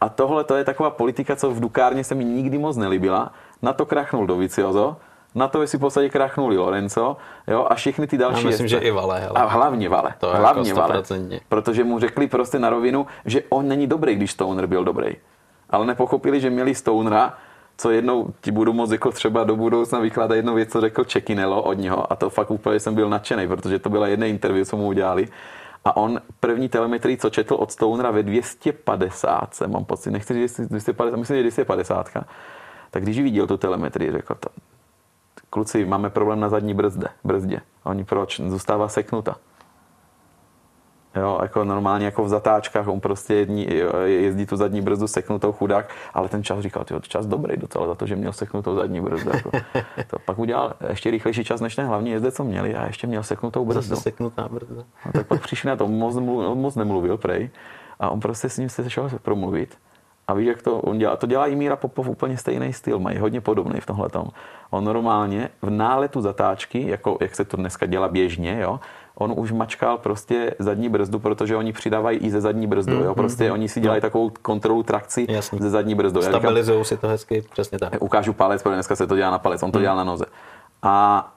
A tohle to je taková politika, co v Dukárně se mi nikdy moc nelíbila. Na to krachnul Doviciozo, na to si v podstatě krachnuli Lorenzo, jo, a všechny ty další Já myslím, jezdce. že i Vale, hele. A hlavně Vale, To je hlavně jako Vale, 100%. protože mu řekli prostě na rovinu, že on není dobrý, když Stoner byl dobrý. Ale nepochopili, že měli Stonera, co jednou ti budu moc jako třeba do budoucna vykládat jednu věc, co řekl Čekinelo od něho a to fakt úplně jsem byl nadšený, protože to byla jedna interview, co mu udělali. A on první telemetrii, co četl od Stonera ve 250, mám pocit, nechci říct 250, myslím, že 250, tak když viděl tu telemetrii, řekl to, kluci, máme problém na zadní brzde, brzdě. A oni proč? Zůstává seknuta. Jo, jako normálně jako v zatáčkách, on prostě jední, jezdí tu zadní brzdu seknutou chudák, ale ten čas říkal, tyjo, čas dobrý docela za to, že měl seknutou zadní brzdu. Jako. To pak udělal ještě rychlejší čas než ten hlavní jezdec, co měli a ještě měl seknutou brzdu. Zase seknutá brzda. No, tak pak přišli na to, moc, nemluv, on moc nemluvil prej a on prostě s ním se šel promluvit. A víš, jak to on dělá? To dělá i Míra Popov úplně stejný styl, mají hodně podobný v tomhle On normálně v náletu zatáčky, jako jak se to dneska dělá běžně, jo, on už mačkal prostě zadní brzdu, protože oni přidávají i ze zadní brzdu, jo, prostě oni si dělají takovou kontrolu trakci Jasný. ze zadní brzdu. Stabilizují si to hezky, přesně tak. ukážu palec, protože dneska se to dělá na palec, on to dělá na noze. A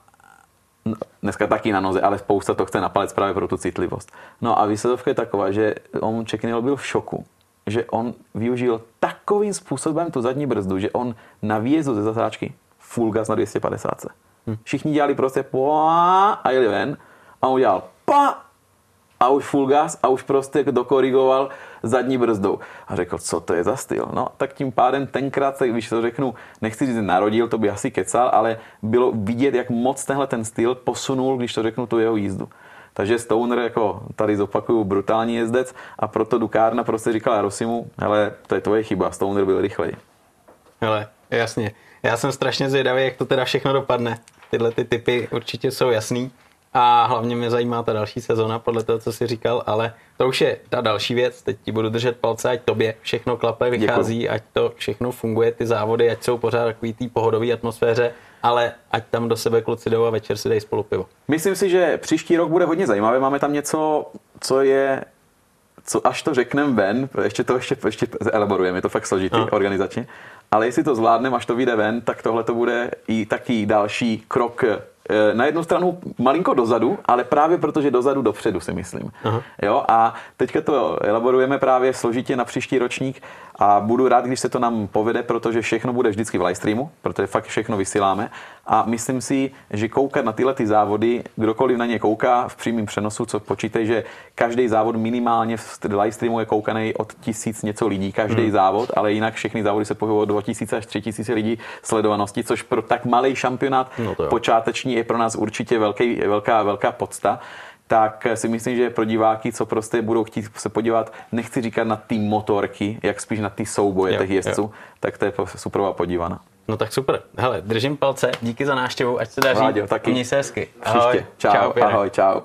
no, dneska taky na noze, ale spousta to chce na palec právě pro tu citlivost. No a výsledovka je taková, že on Čekinil byl v šoku, že on využil takovým způsobem tu zadní brzdu, že on na výjezdu ze zatáčky full gas na 250. Všichni dělali prostě po a jeli ven a udělal pa a už full gas a už prostě dokorigoval zadní brzdou. A řekl, co to je za styl? No, tak tím pádem tenkrát, se, když to řeknu, nechci říct, narodil, to by asi kecal, ale bylo vidět, jak moc tenhle ten styl posunul, když to řeknu, tu jeho jízdu. Takže Stoner, jako tady zopakuju, brutální jezdec a proto Dukárna prostě říkala Rosimu, hele, to je tvoje chyba, Stoner byl rychlej. Hele, jasně. Já jsem strašně zvědavý, jak to teda všechno dopadne. Tyhle ty typy určitě jsou jasný. A hlavně mě zajímá ta další sezona, podle toho, co jsi říkal, ale to už je ta další věc. Teď ti budu držet palce, ať tobě všechno klape, vychází, Děkuju. ať to všechno funguje, ty závody, ať jsou pořád takový té pohodové atmosféře, ale ať tam do sebe kluci jdou a večer si dej spolu pivo. Myslím si, že příští rok bude hodně zajímavé. Máme tam něco, co je co až to řekneme ven, ještě to ještě, ještě elaborujeme, je to fakt složitý no. organizačně, ale jestli to zvládneme, až to vyjde ven, tak tohle to bude i taky další krok na jednu stranu malinko dozadu, ale právě protože dozadu dopředu si myslím. Aha. Jo, a teďka to elaborujeme právě složitě na příští ročník a budu rád, když se to nám povede, protože všechno bude vždycky v live streamu, protože fakt všechno vysíláme a myslím si, že koukat na tyhle ty závody, kdokoliv na ně kouká v přímém přenosu, co počítej, že každý závod minimálně v live streamu je koukaný od tisíc něco lidí, každý hmm. závod, ale jinak všechny závody se pohybují od 2000 až 3000 lidí sledovanosti, což pro tak malý šampionát no počáteční je pro nás určitě velký, velká, velká podsta tak si myslím, že pro diváky, co prostě budou chtít se podívat, nechci říkat na ty motorky, jak spíš na ty souboje jo, těch jezdců, jo. tak to je superová podívaná. No tak super. Hele, držím palce, díky za návštěvu, ať se daří. Vláďo, taky. Měj se hezky. Ahoj. Příště. Čau, čau ahoj, čau.